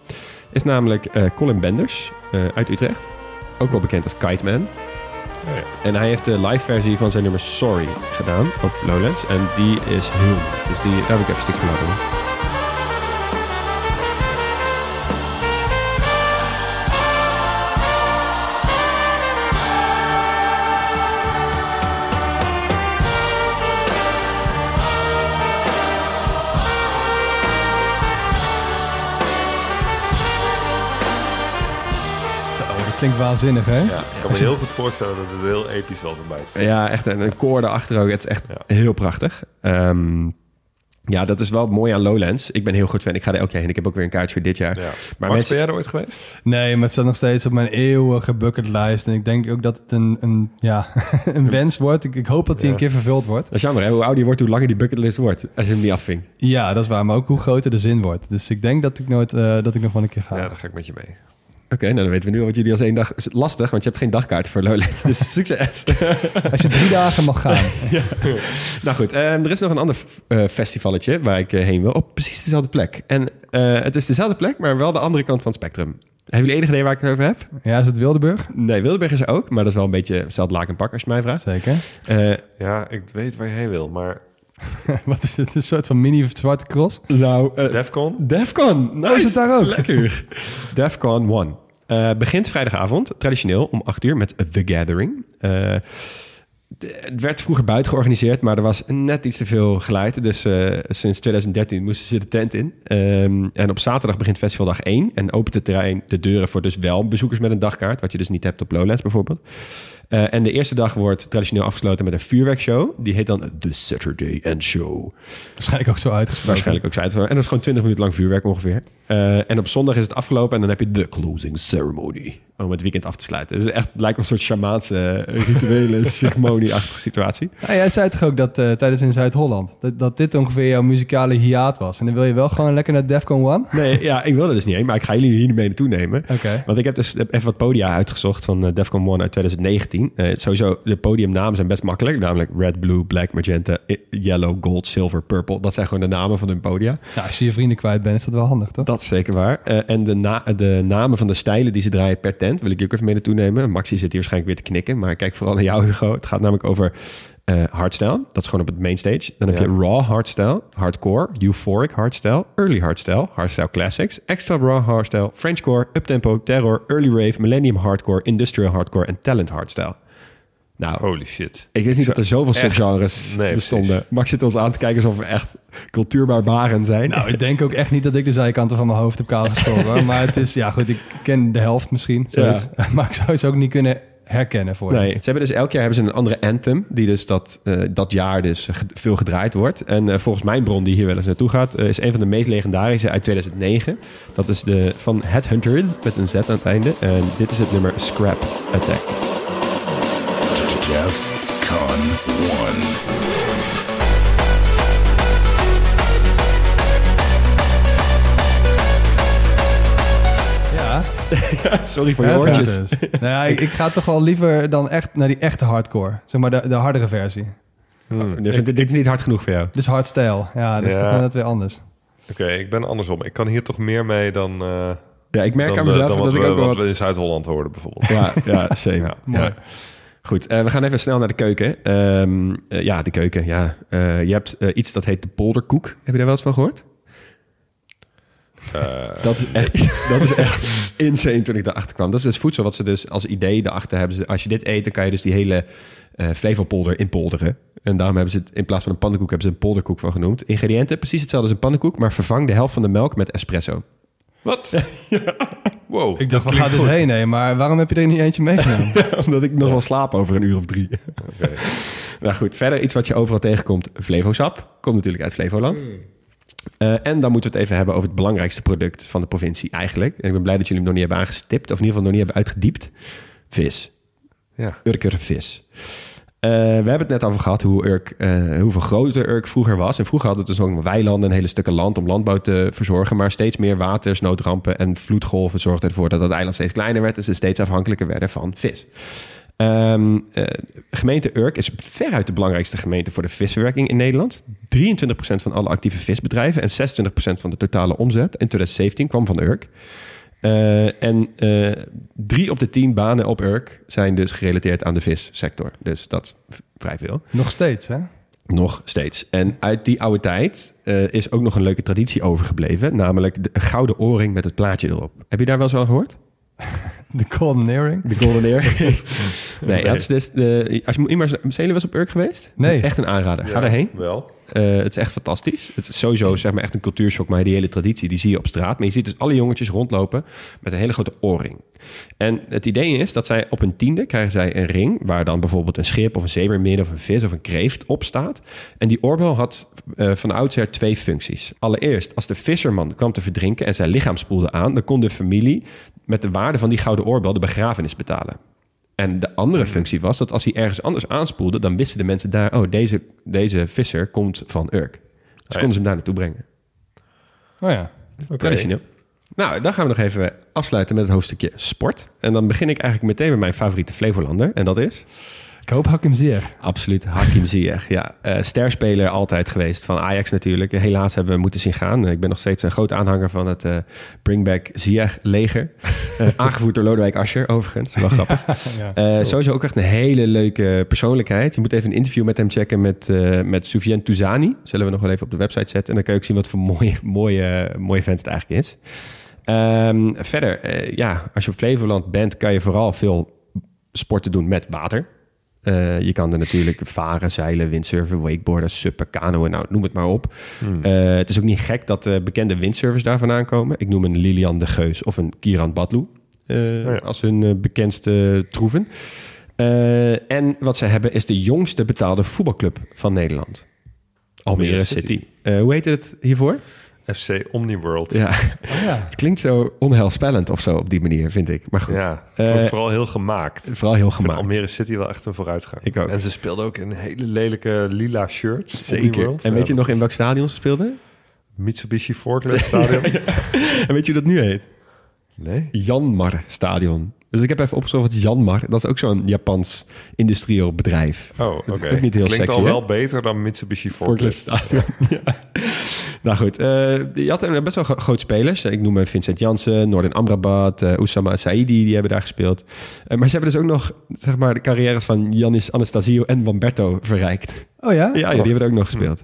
Is namelijk Colin Benders uit Utrecht. Ook wel bekend als Kite Man. Oh ja. En hij heeft de live versie van zijn nummer Sorry gedaan op Lowlands. En die is heel. Dus die, daar heb ik even een stukje van laten klinkt waanzinnig, hè? Ja, ik kan me heel goed voorstellen dat het heel episch was zijn. Ja, echt een, een koor daarachter ook. Het is echt Ja. heel prachtig. Ehm, ja, dat is wel mooi aan Lowlands. Ik ben heel goed fan. Ik ga er elk jaar heen. Ik heb ook weer een kaartje voor dit jaar. Ja. Maar mensen- ben jij er ooit geweest? Nee, maar het staat nog steeds op mijn eeuwige bucketlijst. En ik denk ook dat het een, een, ja, een wens wordt. Ik, ik hoop dat die Ja. een keer vervuld wordt. Dat is jammer, hè? Hoe ouder je wordt, hoe langer die bucketlist wordt. Als je hem niet afvinkt. Ja, dat is waar. Maar ook hoe groter de zin wordt. Dus ik denk dat ik, nooit, eh, dat ik nog wel een keer ga. Ja, dan ga ik met je mee. Oké, nou dan weten we nu wat jullie als één dag... Is lastig, want je hebt geen dagkaart voor Lowlands. Dus succes. Als je drie dagen mag gaan. nou goed, eh, er is nog een ander eh, festivalletje waar ik eh, heen wil. Op precies dezelfde plek. En eh, het is dezelfde plek, maar wel de andere kant van het spectrum. Hebben jullie enig idee waar ik het over heb? Ja, is het Wildeburg? Nee, Wildeburg is er ook. Maar dat is wel een beetje hetzelfde laken en pak als je mij vraagt. Zeker. Eh, Ja, ik weet waar je heen wil, maar... Wat is het? Een soort van mini zwarte cross? nou, eh, Defcon? Defcon. Nice. is het daar ook? Lekker. Defcon 1. Eh, begint vrijdagavond, traditioneel om 8 uur, met The Gathering. Eh, het werd vroeger buiten georganiseerd, maar er was net iets te veel geluid. Dus eh, sinds 2013 moesten ze de tent in. Ehm, en op zaterdag begint festivaldag 1 en opent het terrein de deuren voor dus wel bezoekers met een dagkaart, wat je dus niet hebt op Lowlands bijvoorbeeld. Eh, en de eerste dag wordt traditioneel afgesloten met een vuurwerkshow. Die heet dan The Saturday End Show. Waarschijnlijk ook zo uitgesproken. Waarschijnlijk ook het wel. En dat is gewoon 20 minuten lang vuurwerk ongeveer. Eh, en op zondag is het afgelopen en dan heb je de closing ceremony. Om het weekend af te sluiten. Het is echt, het lijkt wel een soort Sjamaanse eh, rituele ceremonie-achtige situatie. Ja, jij zei toch ook dat eh, tijdens in Zuid-Holland... Dat, dat dit ongeveer jouw muzikale hiaat was. En dan wil je wel gewoon lekker naar Defcon 1? Nee, ja, ik wilde dus niet heen, maar ik ga jullie hier mee naartoe nemen. Oké. Want ik heb dus even wat podia uitgezocht van eh, Defcon 1 uit 2019. Eh, sowieso, de podiumnamen zijn best makkelijk. Namelijk red, blue, black, magenta, yellow, gold, silver, purple. Dat zijn gewoon de namen van hun podia. Nou, als je je vrienden kwijt bent, is dat wel handig, toch? Dat is zeker waar. En de, na- de namen van de stijlen die ze draaien per tent wil ik je ook even mee naartoe nemen. Maxi zit hier waarschijnlijk weer te knikken, maar kijk vooral naar jou, Hugo. Het gaat namelijk over eh, hardstyle. Dat is gewoon op het mainstage. Dan heb Ja. je raw hardstyle, hardcore, euphoric hardstyle, early hardstyle, hardstyle classics, extra raw hardstyle, Frenchcore, uptempo, terror, early rave, millennium hardcore, industrial hardcore en talent hardstyle. Nou, Holy shit. ik wist niet dat er zoveel Echt? subgenres Nee, bestonden. precies. Max zit ons aan te kijken alsof we echt cultuurbarbaren zijn. Nou, ik denk ook echt niet dat ik de zijkanten van mijn hoofd heb kaal geschoren. Maar het is, ja goed, ik ken de helft misschien. Zoiets. Maar ik zou ze ook niet kunnen herkennen voor je. Nee, ze hebben dus elk jaar hebben ze een andere anthem die dus dat, eh, dat jaar dus ge- veel gedraaid wordt. En eh, volgens mijn bron die hier wel eens naartoe gaat, eh, is een van de meest legendarische uit 2009. Dat is de van Headhunters met een Z aan het einde. En dit is het nummer Scrap Attack. Sorry voor je oortjes. gaat dus. nou ja, ik, ik ga toch wel liever dan echt naar die echte hardcore. Zeg maar de, de hardere versie. Hmm, dit, dit is niet hard genoeg voor jou. Dus hardstyle. Ja, dat is Ja. toch wel net weer anders. Oké, ik ben andersom. Ik kan hier toch meer mee dan, eh Ja, ik merk dan, aan mezelf dan dat wat, ik we, ook wel wat wat... we in Zuid-Holland hoorden bijvoorbeeld. Ja, ja, same. Ja. Mooi. Ja. Goed, eh, we gaan even snel naar de keuken. Ehm, eh, ja, de keuken, ja. Eh, je hebt iets dat heet de polderkoek. Heb je daar wel eens van gehoord? Eh, Dat is echt, dat is echt insane toen ik daarachter kwam. Dat is dus voedsel wat ze dus als idee daarachter hebben. Ze- Als je dit eet, dan kan je dus die hele eh Flevopolder inpolderen. En daarom hebben ze het in plaats van een pannenkoek hebben ze een polderkoek van genoemd. Ingrediënten precies hetzelfde als een pannenkoek, maar vervang de helft van de melk met espresso. wat? Wow. Ik dacht, waar dat gaat dit heen? Nee, maar waarom heb je er niet eentje meegenomen? Omdat ik nog wel slaap over een uur of drie. Nou goed, verder iets wat je overal tegenkomt. Flevosap. Komt natuurlijk uit Flevoland. Eh, en dan moeten we het even hebben over het belangrijkste product van de provincie eigenlijk. En ik ben blij dat jullie hem nog niet hebben aangestipt. Of in ieder geval nog niet hebben uitgediept. Vis. Ja. Urker vis. Eh, we hebben het net over gehad hoe Urk, eh, hoeveel groter Urk vroeger was. En vroeger had het dus ook nog weilanden en hele stukken land om landbouw te verzorgen. Maar steeds meer watersnoodrampen en vloedgolven zorgden ervoor dat het eiland steeds kleiner werd. En ze steeds afhankelijker werden van vis. Ehm, eh, gemeente Urk is veruit de belangrijkste gemeente voor de visverwerking in Nederland. 23% van alle actieve visbedrijven en 26% van de totale omzet in 2017 kwam van Urk. Eh, en eh, drie op de tien banen op Urk zijn dus gerelateerd aan de vissector. Dus dat is vrij veel. Nog steeds, hè? Nog steeds. En uit die oude tijd is ook nog een leuke traditie overgebleven. Namelijk de gouden oorring met het plaatje erop. Heb je daar wel eens van gehoord? De Golden Earring. De Golden Ear. nee, dat is dus de, als je moet maar zijn eens op Urk geweest? Nee. Echt een aanrader. Ga Ja, erheen. Wel. Eh, het is echt fantastisch. Het is sowieso zeg maar echt een cultuurshock, maar die hele traditie die zie je op straat. Maar je ziet dus alle jongetjes rondlopen met een hele grote oorring. En het idee is dat zij op een tiende krijgen zij een ring waar dan bijvoorbeeld een schip of een zeemermin of een vis of een kreeft op staat. En die oorbel had eh, van oudsher twee functies. Allereerst, als de visserman kwam te verdrinken en zijn lichaam spoelde aan, dan kon de familie met de waarde van die gouden oorbel de begrafenis betalen. En de andere functie was dat als hij ergens anders aanspoelde, dan wisten de mensen daar, oh, deze, deze visser komt van Urk. Dus ja. konden ze hem daar naartoe brengen. Oh ja. Traditioneel. Nou, dan gaan we nog even afsluiten met het hoofdstukje sport. En dan begin ik eigenlijk meteen met mijn favoriete Flevolander. En dat is? Ik hoop Hakim Ziyech. Absoluut Hakim Ziyech. Ja, eh sterspeler altijd geweest van Ajax natuurlijk. Helaas hebben we moeten zien gaan. Ik ben nog steeds een groot aanhanger van het eh Bring Back Ziyech leger. Eh, aangevoerd door Lodewijk Asscher, overigens. Wel grappig. Ja. Eh, sowieso ook echt een hele leuke persoonlijkheid. Je moet even een interview met hem checken met, eh met Soufiane Touzani. Zullen we nog wel even op de website zetten. En dan kan je ook zien wat voor mooie, mooie, mooie vent het eigenlijk is. Ehm, verder, eh, ja, als je op Flevoland bent, kan je vooral veel sporten doen met water. Eh, je kan er natuurlijk varen, zeilen, windsurfen, wakeboarden, suppen, kanoën, nou, noem het maar op. Eh, het is ook niet gek dat de bekende windsurfers daar vandaan komen. Ik noem een Lilian de Geus of een Kieran Badlu eh, ja. als hun eh, bekendste troeven. Eh, en wat ze hebben is de jongste betaalde voetbalclub van Nederland. Almere, Almere City. City. Eh, hoe heet het hiervoor? FC Omniworld. Ja, Oh ja. het klinkt zo onheilspellend of zo op die manier, vind ik. Maar goed, Ja, Eh, vooral heel gemaakt. vooral heel gemaakt. Almere City wel echt een vooruitgang. Ik ook. En ze speelden ook in hele lelijke lila shirts. Zeker. Omniworld. En weet je nog in welk stadion ze speelden? Mitsubishi Forklift Stadion? En weet je hoe dat nu heet? Nee? Janmar Stadion. Dus ik heb even opgezocht wat Janmar. Dat is ook zo'n Japans industrieel bedrijf. Oh, oké. Het is ook niet heel Klinkt sexy, al hè? wel beter dan Mitsubishi Forklift Forklift. Stadion. ja. Nou goed, eh, je had er best wel gro- grote spelers. Ik noem Vincent Jansen, Noordin Amrabat, eh Oussama Saidi, die hebben daar gespeeld. Eh, maar ze hebben dus ook nog zeg maar, de carrières van Janis Anastasio en Wamberto verrijkt. Oh ja? Ja, ja die hebben er ook nog gespeeld.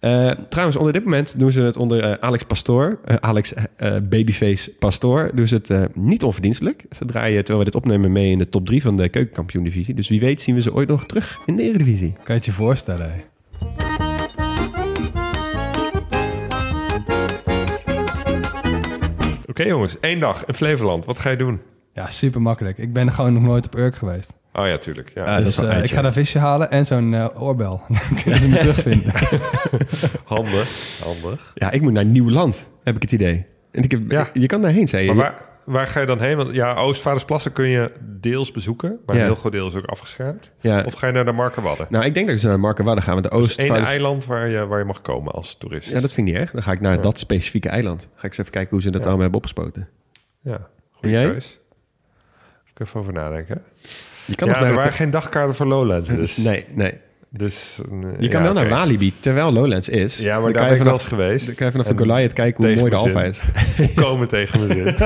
Eh, trouwens, onder dit moment doen ze het onder Alex Pastoor, eh, Alex eh, Babyface Pastoor, doen ze het eh, niet onverdienstelijk. Ze draaien, terwijl we dit opnemen, mee in de top 3 van de keukenkampioen-divisie. Dus wie weet zien we ze ooit nog terug in de Eredivisie. Kan je het je voorstellen? hè? Oké jongens, één dag in Flevoland. Wat ga je doen? Ja, super makkelijk. Ik ben gewoon nog nooit op Urk geweest. Oh ja, tuurlijk. Ja. Ah, dus eh, ik ga daar visje halen en zo'n eh, oorbel. Dan kunnen ze me terugvinden. Handig, handig. Ja, ik moet naar Nieuwland, heb ik het idee. En ik heb, Ja. je kan daarheen, zei je. Maar waar, waar ga je dan heen? Want ja, Oostvaardersplassen kun je deels bezoeken, maar Ja. een heel groot deel is ook afgeschermd. Ja. Of ga je naar de Markerwadden? Nou, ik denk dat ik zo naar Markenwadden ga, want de Dus Oost... één eiland waar je, waar je mag komen als toerist. Ja, dat vind ik niet erg. Dan ga ik naar Ja. dat specifieke eiland. Ga ik eens even kijken hoe ze dat allemaal hebben opgespoten. Ja, goede keus. Ik even over nadenken. Je kan ja, er waren geen dagkaarten voor Lowlands. Dus, Dus, nee, nee. Dus, eh, Je ja, kan wel naar. Walibi, terwijl Lowlands is. Ja, maar Dan daar kan ben ik wel geweest. dan kan je vanaf de Goliath kijken hoe mooi de Alfa is. Volkomen tegen mijn zin.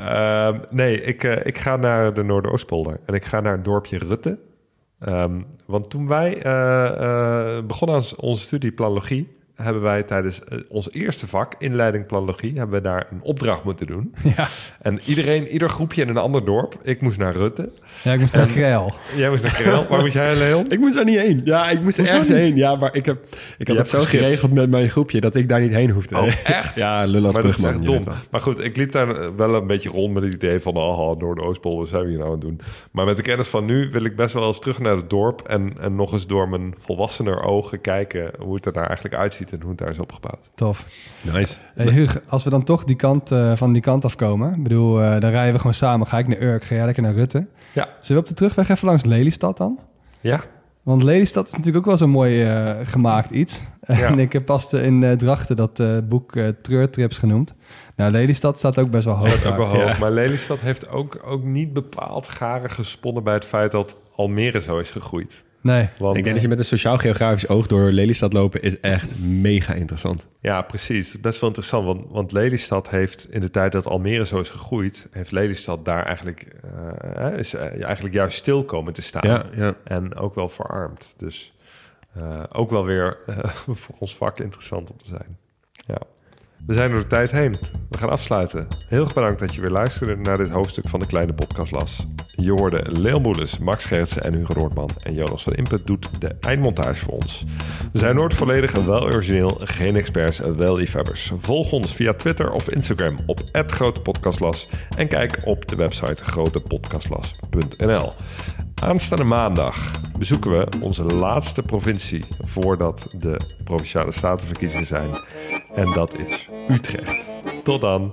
Ehm, nee, ik, eh, ik ga naar de Noordoostpolder. En ik ga naar het dorpje Rutte. Ehm, want toen wij eh, begonnen aan onze studie planologie... hebben wij tijdens eh, ons eerste vak, inleiding planologie... hebben we daar een opdracht moeten doen. ja. En iedereen, ieder groepje in een ander dorp. Ik moest naar Rutte. ja, ik moest naar Krel. Jij moest naar Kerel. Waar moet jij, Leon? Ik moest daar niet heen. Ja, ik moest er ergens niet? heen. Ja, maar ik, heb, ik had het zo geregeld met mijn groepje dat ik daar niet heen hoefde. Oh, echt? Ja, lul als maar dat is echt dom. Maar goed, ik liep daar wel een beetje rond met het idee van... oh, door de Oostpolder zijn we hier nou aan het doen. Maar met de kennis van nu wil ik best wel eens terug naar het dorp... en, en nog eens door mijn volwassener ogen kijken... hoe het er daar eigenlijk uitziet en hoe het daar is opgebouwd. Tof. Nice. Hey, Huug, als we dan toch die kant, eh, van die kant afkomen. Ik bedoel, eh, dan rijden we gewoon samen. Ga ik naar Urk, ga jij lekker naar Rutte. Ja. Zullen we op de terugweg even langs Lelystad dan? Ja? Want Lelystad is natuurlijk ook wel zo'n mooi eh, gemaakt iets. En ik heb pas de- in eh, Drachten dat eh, boek eh, Treurtrips genoemd. Nou, Lelystad staat ook best wel hoog. Ook wel hoog. Ja. Maar Lelystad heeft ook, ook niet bepaald garen gesponnen... bij het feit dat Almere zo is gegroeid. Nee, Want, Ik denk dat je met een sociaal-geografisch oog door Lelystad lopen is echt mega interessant. Ja, precies. Best wel interessant. Want, want Lelystad heeft in de tijd dat Almere zo is gegroeid... heeft Lelystad daar eigenlijk, eh, eh, is, eh, eigenlijk juist stil komen te staan. Ja, ja. En ook wel verarmd. Dus eh, ook wel weer eh, voor ons vak interessant om te zijn. Ja. We zijn door de tijd heen. We gaan afsluiten. Heel erg bedankt dat je weer luisterde naar dit hoofdstuk van de Kleine Podcastlas. Je hoorde Leon Max Gertsen en Hugo Noordman. En Jonas van Input doet de eindmontage voor ons. We zijn nooit volledig en wel origineel, geen experts en wel liefhebbers. Volg ons via Twitter of Instagram op @grotepodcastlas en kijk op de website grotepodcastlas.nl. Aanstaande maandag bezoeken we onze laatste provincie voordat de provinciale statenverkiezingen zijn. En dat is Utrecht. Tot dan.